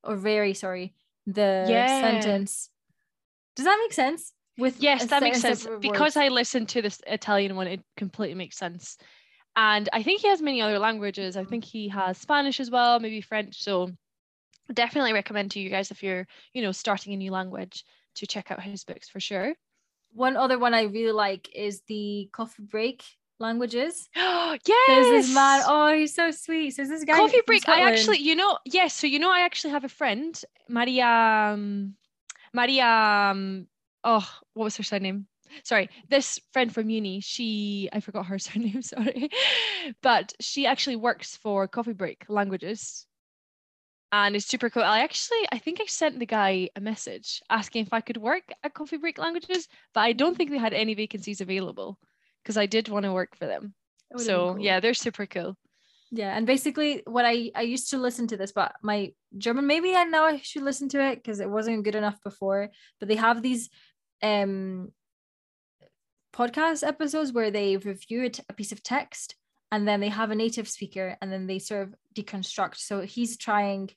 or vary sorry the Yeah. sentence does that make sense with yes, that makes sense. Because? I listened to this Italian one, it completely makes sense. And I think he has many other languages. I think he has Spanish as well, maybe French. So definitely recommend to you guys if you're, you know, starting a new language to check out his books for sure. one other one i really like is the coffee break languages Oh yes. there's this man oh he's so sweet so this guy coffee break. I actually, you know, yes. So you know, I actually have a friend, Maria. Um, Maria. Um, oh, what was her surname? Sorry, this friend from uni. She I forgot her surname. Sorry, but she actually works for Coffee Break Languages, and it's super cool. I actually I think I sent the guy a message asking if I could work at Coffee Break Languages, but I don't think they had any vacancies available because I did want to work for them. So cool. yeah, they're super cool. Yeah, and basically what I I used to listen to this, but my German maybe I now I should listen to it because it wasn't good enough before. But they have these um podcast episodes where they review a piece of text and then they have a native speaker and then they sort of deconstruct. So he's trying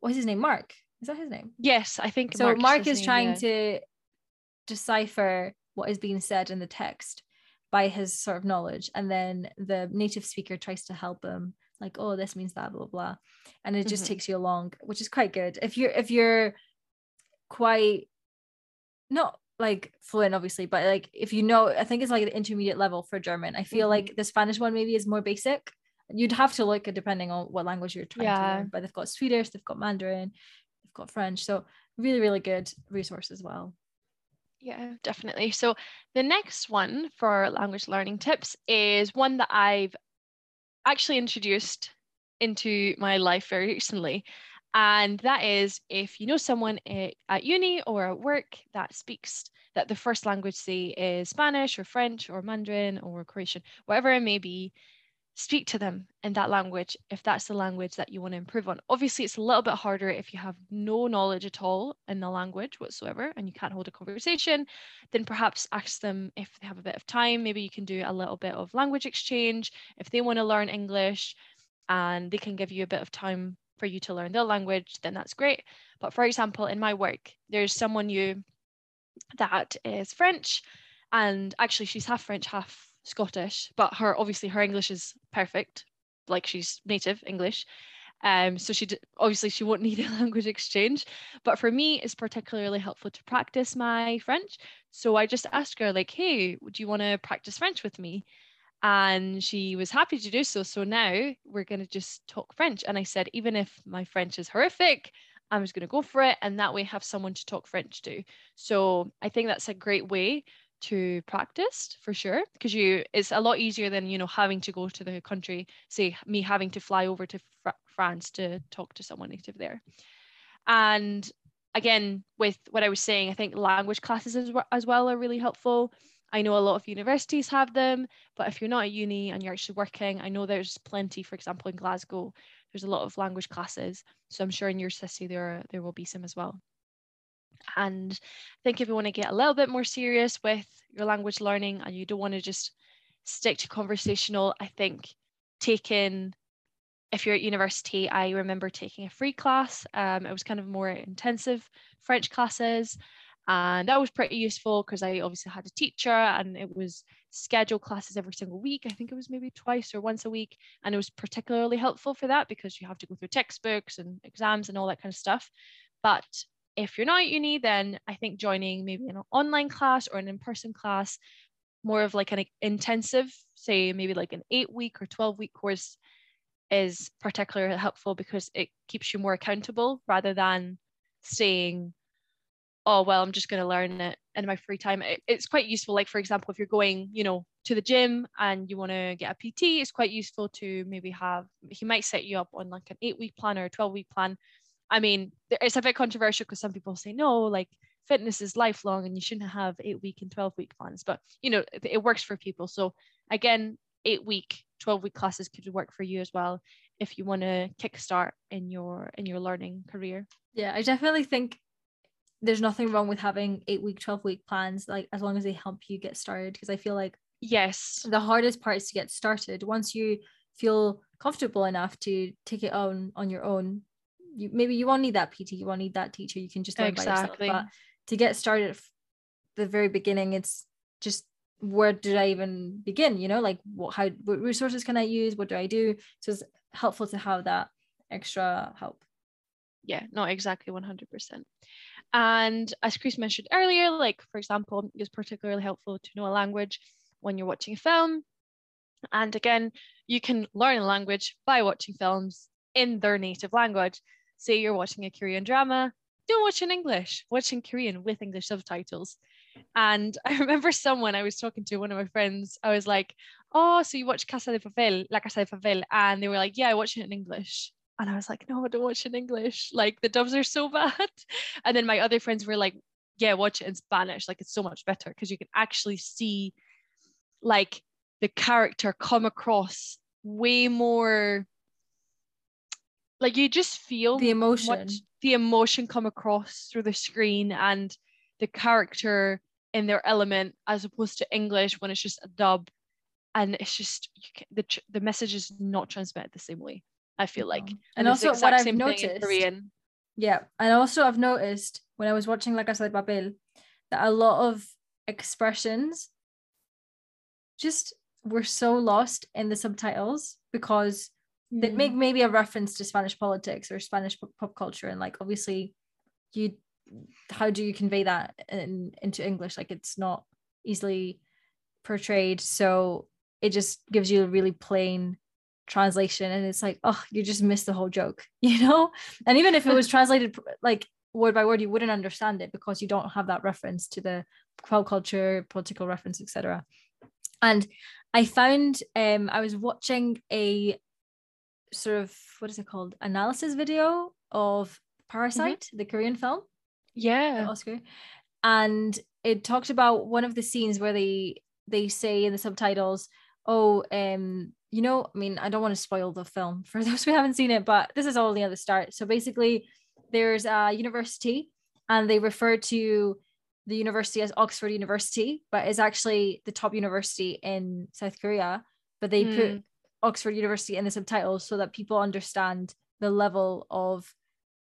what's his name? Mark. Is that his name? Yes, I think so. Mark, Mark is, trying yeah. to decipher what is being said in the text by his sort of knowledge. And then the native speaker tries to help him like oh this means that blah blah and it just mm-hmm. takes you along which is quite good. If you're if you're quite not like fluent obviously but like if you know i think it's like the intermediate level for german. I feel mm-hmm. like the spanish one maybe is more basic. You'd have to look at depending on what language you're trying yeah. to learn but they've got swedish they've got mandarin they've got french. So really really good resource as well yeah, definitely. So the next one for language learning tips is one that I've actually introduced into my life very recently. And that is if you know someone at uni or at work that speaks, that the first language, say, is Spanish or French or Mandarin or Croatian, whatever it may be, speak to them in that language if that's the language that you want to improve on. Obviously, it's a little bit harder if you have no knowledge at all in the language whatsoever and you can't hold a conversation. Then perhaps ask them if they have a bit of time. Maybe you can do a little bit of language exchange if they want to learn English and they can give you a bit of time for you to learn their language, then that's great. But for example, in my work, there's someone new that is French and actually she's half French, half Scottish, but her obviously her English is perfect, like she's native English. Um, so she d- obviously she won't need a language exchange, but for me it's particularly helpful to practice my French. So I just asked her like, "Hey, would you want to practice French with me?" And she was happy to do so. So now we're going to just talk French. And I said, even if my French is horrific, I'm just going to go for it. And that way have someone to talk French to. So I think that's a great way to practice for sure because you it's a lot easier than you know having to go to the country say me having to fly over to fr- france to talk to someone native there. And again with what i was saying i think language classes as, as well are really helpful. I know a lot of universities have them but if you're not at uni and you're actually working i know there's plenty for example in glasgow there's a lot of language classes so i'm sure in your city there there will be some as well and I think if you want to get a little bit more serious with your language learning and you don't want to just stick to conversational, I think taking if you're at university, I remember taking a free class. Um, it was kind of more intensive French classes, and that was pretty useful because I obviously had a teacher and it was scheduled classes every single week. I think it was maybe twice or once a week, and it was particularly helpful for that because you have to go through textbooks and exams and all that kind of stuff. But if you're not at uni, then I think joining maybe an online class or an in person class, more of like an intensive, say maybe like an eight week or 12 week course, is particularly helpful because it keeps you more accountable rather than saying, oh, well, I'm just going to learn it in my free time. It, it's quite useful. Like, for example, if you're going, you know, to the gym and you want to get a PT, it's quite useful to maybe have, he might set you up on like an eight week plan or a 12 week plan I mean, it's a bit controversial because some people say no, like fitness is lifelong and you shouldn't have eight week and 12 week plans, but you know, it, it works for people. So again, eight week, 12 week classes could work for you as well if you want to kickstart in your in your learning career. Yeah, I definitely think there's nothing wrong with having eight week, 12 week plans, like as long as they help you get started. Because I feel like yes, the hardest part is to get started. Once you feel comfortable enough to take it on on your own, you maybe you won't need that PT, you won't need that teacher. You can just learn exactly. by yourself. But to get started at the very beginning, it's just where did I even begin? You know, like what how what resources can I use? What do I do? So it's helpful to have that extra help. Yeah, no, exactly 100%. And as Chris mentioned earlier, like for example, it's particularly helpful to know a language when you're watching a film. And again, you can learn a language by watching films in their native language say you're watching a Korean drama, don't watch in English, watch in Korean with English subtitles. And I remember someone I was talking to, one of my friends, I was like, oh, so you watch Casa de Papel, La Casa de Papel? And they were like, yeah, I watch it in English. And I was like, no, I don't watch it in English. Like the dubs are so bad. And then my other friends were like, yeah, watch it in Spanish. Like it's so much better because you can actually see like the character come across way more like you just feel the emotion. the emotion come across through the screen and the character in their element as opposed to english when it's just a dub and it's just can, the the message is not transmitted the same way i feel like. And, and also what i've noticed korean. Yeah and also i've noticed when i was watching like i said papel that a lot of expressions just were so lost in the subtitles because mm. they make maybe a reference to Spanish politics or Spanish pop culture, and like obviously, you how do you convey that in, into English? Like it's not easily portrayed, so it just gives you a really plain translation, and it's like oh, you just missed the whole joke, you know. And even if it was translated like word by word, you wouldn't understand it because you don't have that reference to the pop culture, political reference, etc. And I found um I was watching a sort of what is it called analysis video of Parasite, mm-hmm. the Korean film. Yeah, Oscar, and it talked about one of the scenes where they they say in the subtitles, "Oh, um, you know, I mean, I don't want to spoil the film for those who haven't seen it, but this is only at the start. So basically, there's a university, and they refer to the university as Oxford University, but it's actually the top university in South Korea. But they mm. put hmm. Oxford University in the subtitles so that people understand the level of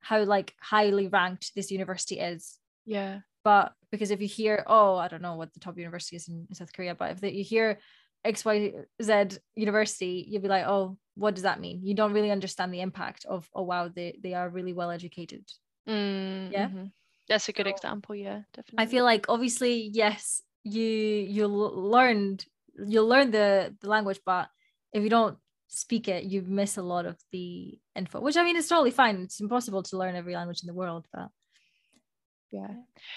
how like highly ranked this university is. Yeah. But because if you hear, oh, I don't know what the top university is in, South Korea, but if the, you hear XYZ University, you'll be like, oh, what does that mean? You don't really understand the impact of, oh, wow, they, they are really well educated. Mm, yeah. Mm-hmm. That's a good so, example. Yeah, definitely. I feel like obviously, yes, you you learned you'll learn the the language, but if you don't speak it, you miss a lot of the info. Which I mean, it's totally fine. It's impossible to learn every language in the world, but yeah,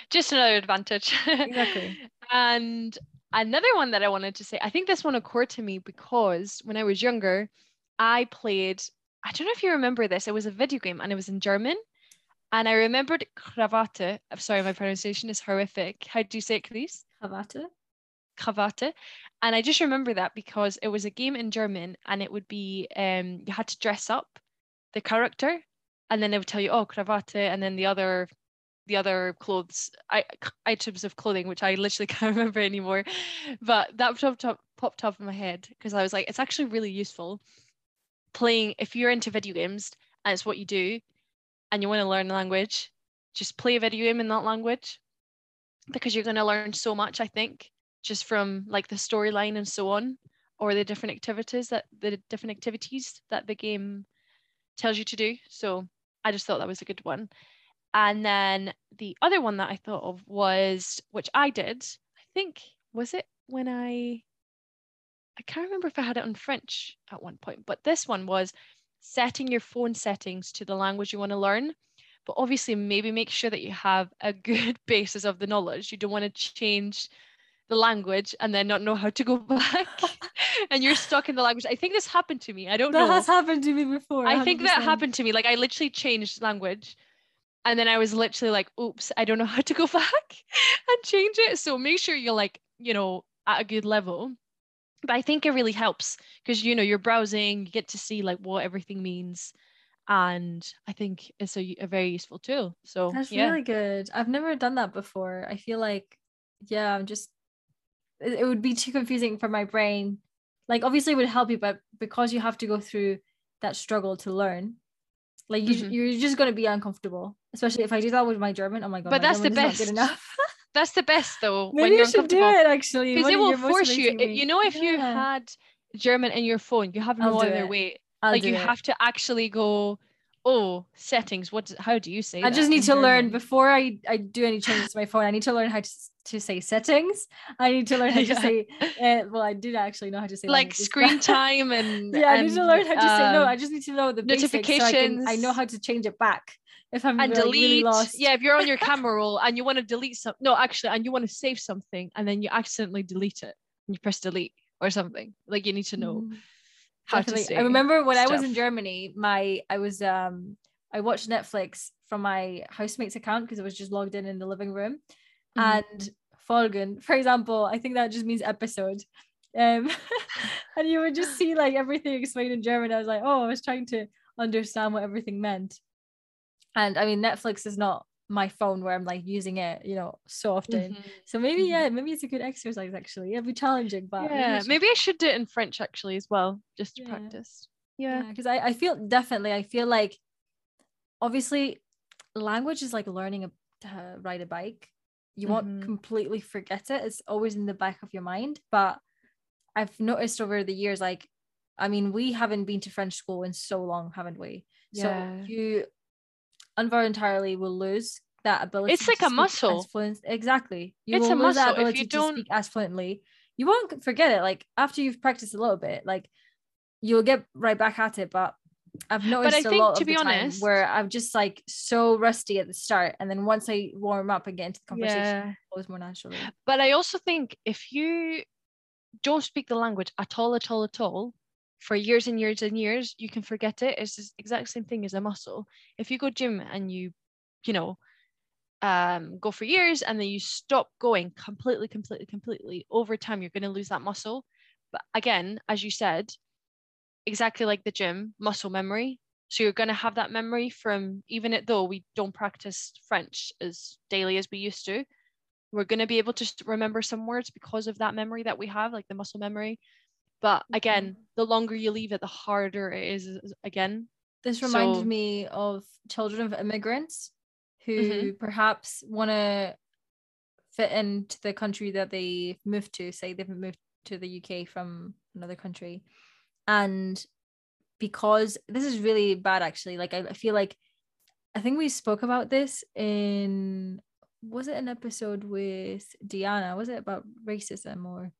just another advantage. Exactly. and another one that I wanted to say, I think this one occurred to me because when I was younger, I played. I don't know if you remember this. It was a video game and it was in German and I remembered Krawatte. I'm sorry, my pronunciation is horrific. How do you say it, Chris? Krawatte. Krawatte. And I just remember that because it was a game in German and it would be um you had to dress up the character and then they would tell you, oh, Krawatte, and then the other the other clothes I, items of clothing which I literally can't remember anymore but that popped up popped up in my head because I was like it's actually really useful playing if you're into video games and it's what you do and you want to learn the language, just play a video game in that language because you're going to learn so much, I think, just from like the storyline and so on, or the different activities that the different activities that the game tells you to do. So I just thought that was a good one. And then the other one that I thought of was, which I did, I think, was it when I, I can't remember if I had it on French at one point, but this one was setting your phone settings to the language you want to learn. But obviously, maybe make sure that you have a good basis of the knowledge. You don't want to change the language and then not know how to go back and you're stuck in the language. I think this happened to me. I don't that know. That has happened to me before. 100%. I think that happened to me. Like I literally changed language and then I was literally like, oops, I don't know how to go back and change it. So make sure you're like, you know, at a good level but I think it really helps because you know you're browsing, you get to see like what everything means, and I think it's a, a very useful tool. So that's yeah. really good. I've never done that before. I feel like, yeah, I'm just it, it would be too confusing for my brain. Like obviously it would help you, but because you have to go through that struggle to learn, like you, mm-hmm. you're just going to be uncomfortable especially if i do that with my german oh my god but that's the best good enough That's the best though. Maybe when you should do it actually. Because it will force you. You know, if yeah. you had German in your phone, you have no other way. I'll like you it. have to actually go. Oh, settings. What? How do you say? I just need to learn before I I do any changes to my phone. I need to learn how to to say settings. I need to learn how yeah. to say. Uh, well, I did actually know how to say like screen time and yeah. And, I need to learn how to um, say no. I just need to know the notifications. So I, can, I know how to change it back if I'm and like, delete. really lost. Yeah, if you're on your camera roll and you want to delete some, no, actually, and you want to save something, and then you accidentally delete it, and you press delete or something. Like you need to know Mm, how definitely. to. I remember when I was in. Germany, my I was um I watched Netflix from my housemate's account because it was just logged in in the living room, Mhm. and Folgen, for example, I think that just means episode. Um, and you would just see like everything explained in German. I was like, oh, I was trying to understand what everything meant. And I mean, Netflix is not my phone where I'm like using it, you know, so often. Mhm. So maybe, Mhm. yeah, maybe it's a good exercise actually. It'll be challenging, but yeah, it's maybe I should do it in French actually as well, just to Yeah. practice. Yeah. because I, I feel definitely i feel like obviously language is like learning a, to ride a bike you won't Mhm. completely forget it it's always in the back of your mind but i've noticed over the years like i mean we haven't been to french school in so long haven't we Yeah. so you involuntarily will lose that ability It's like to a muscle. exactly you It's will a lose that muscle. If ability you to don't- speak as fluently you won't forget it like after you've practiced a little bit like you'll get right back at it but I've noticed a think, lot to of be honest- where I'm just like so rusty at the start, and then once I warm up and get into the conversation, Yeah. it goes more naturally. But I also think if you don't speak the language at all, at all, at all, for years and years and years, you can forget it. It's the exact same thing as a muscle. If you go gym and you, you know, um, go for years and then you stop going completely, completely, completely, over time you're going to lose that muscle. But again, as you said, exactly like the gym, muscle memory. So you're going to have that memory from even it though we don't practice French as daily as we used to, we're going to be able to remember some words because of that memory that we have, like the muscle memory. But again, the longer you leave it, the harder it is again. This reminded So- me of children of immigrants who Mhm. perhaps want to fit into the country that they moved to. Say they've moved to the UK from another country, and because this is really bad, actually. Like I, I feel like I think we spoke about this in was it an episode with Diana? Was it about racism or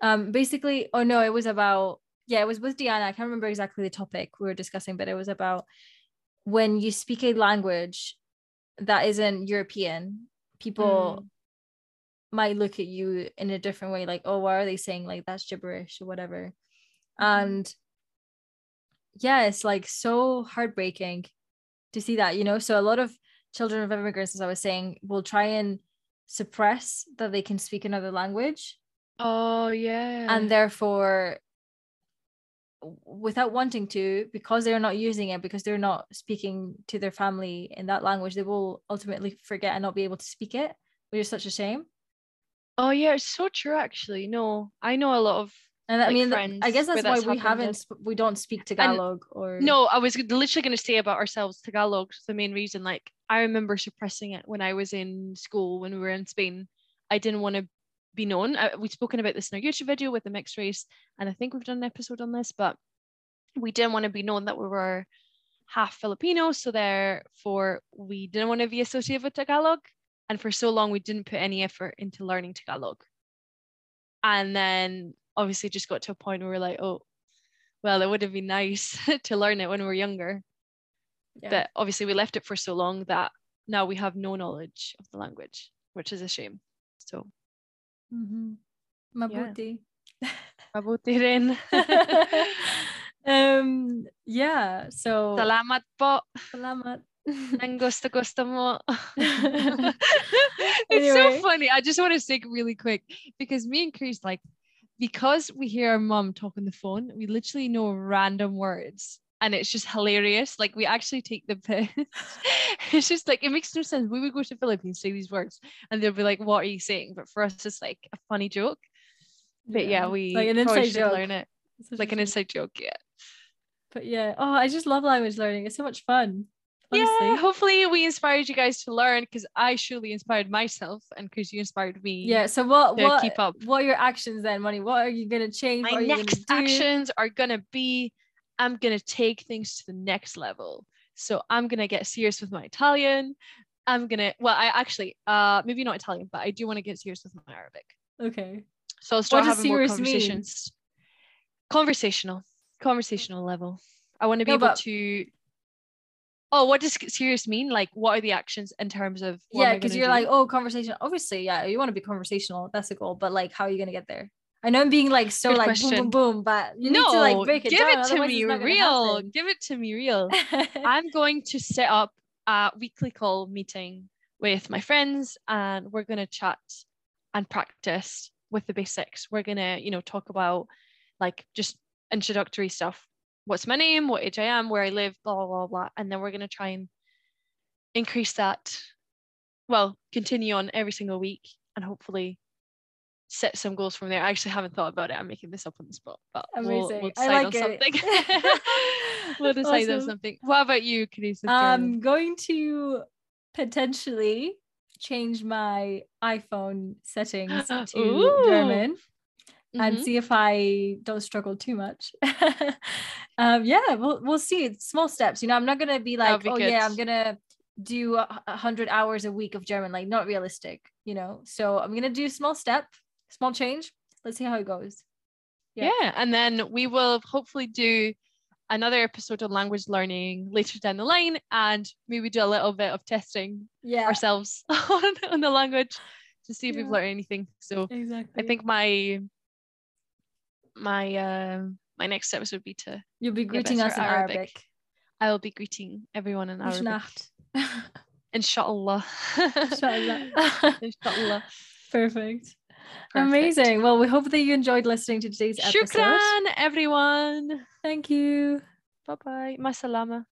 um basically oh no, it was about yeah, it was with Diana. I can't remember exactly the topic we were discussing, but it was about when you speak a language that isn't European, people might look at you in a different way, like, oh, why are they saying like that's gibberish or whatever? And yeah, it's like so heartbreaking to see that, you know. So a lot of children of immigrants, as I was saying, will try and suppress that they can speak another language Oh yeah. and therefore without wanting to because they're not using it because they're not speaking to their family in that language they will ultimately forget and not be able to speak it which is such a shame oh yeah, it's so true actually. No, I know a lot of and i Like mean th- i guess that's why that's we haven't sp- we don't speak tagalog or No, I was literally going to say about ourselves, Tagalog's the main reason. Like, I remember suppressing it when I was in school, when we were in Spain. I didn't want to be known. I, we've spoken about this in our YouTube video with the mixed race, and I think we've done an episode on this, but we didn't want to be known that we were half Filipino. So, therefore, we didn't want to be associated with Tagalog. And for so long, we didn't put any effort into learning Tagalog. And then obviously, just got to a point where we we're like, oh, well, it would have been nice to learn it when we were younger. yeah. But obviously, we left it for so long that now we have no knowledge of the language, which is a shame. So, mm-hmm. mabuti mabuti rin. um yeah so Salamat po. salamat Ang gusto gusto mo. it's Anyway. so funny. I just want to say really quick because me and Chris, like, because we hear our mom talk on the phone, we literally know random words. And it's just hilarious. Like we actually take the piss. it's just like it makes no sense. We would go to Philippines, say these words, and they'll be like, "What are you saying?" But for us, it's like a funny joke. But yeah, we like an inside joke learn it. Such Like an inside joke. Yeah. but yeah oh i just love language learning it's so much fun honestly Yeah. Hopefully, we inspired you guys to learn because I surely inspired myself, and because you inspired me. yeah so what what keep up. what are your actions then Moni what are you gonna change my what are you next actions are gonna be I'm gonna take things to the next level. So I'm gonna get serious with my Italian. I'm gonna well, I actually uh maybe not Italian, but I do want to get serious with my Arabic. okay So I'll start having more serious mean? conversations. Conversational, conversational level. I want to be No, able but- to. oh, what does serious mean? Like, what are the actions in terms of yeah because you're do? like oh conversation obviously yeah you want to be conversational that's the goal but like how are you gonna get there i know i'm being like so Good like question. boom boom boom but you no, need to like break it give down it to me it's not gonna real. Give it to me real. I'm going to set up a weekly call meeting with my friends and we're going to chat and practice with the basics. We're going to, you know, talk about like just introductory stuff. What's my name? What age I am? Where I live? Blah, blah, blah, blah. And then we're going to try and increase that. Well, continue on every single week and hopefully set some goals from there. I actually haven't thought about it. I'm making this up on the spot, but we'll, we'll decide like on something. we'll decide on something. What about you, Canisa? I'm going to potentially change my iPhone settings to Ooh. German and Mhm. see if I don't struggle too much. um, yeah, we'll we'll see. It's small steps. You know, I'm not gonna be like, be oh yeah, I'm gonna do a hundred hours a week of German. Like, not realistic. You know, so I'm gonna do small step, small change. Let's see how it goes. Yeah. Yeah. and then we will hopefully do another episode on language learning later down the line and maybe do a little bit of testing Yeah, ourselves on, on the language to see if we've learned anything. So exactly. I think my my um my next steps would be to you'll be greeting us in Arabic. Arabic. I will be greeting everyone in Arabic. Inshallah. Inshallah. Inshallah. Perfect. Perfect. Amazing. Well, we hope that you enjoyed listening to today's episode. Shukran, everyone. Thank you. Bye bye. Ma salama.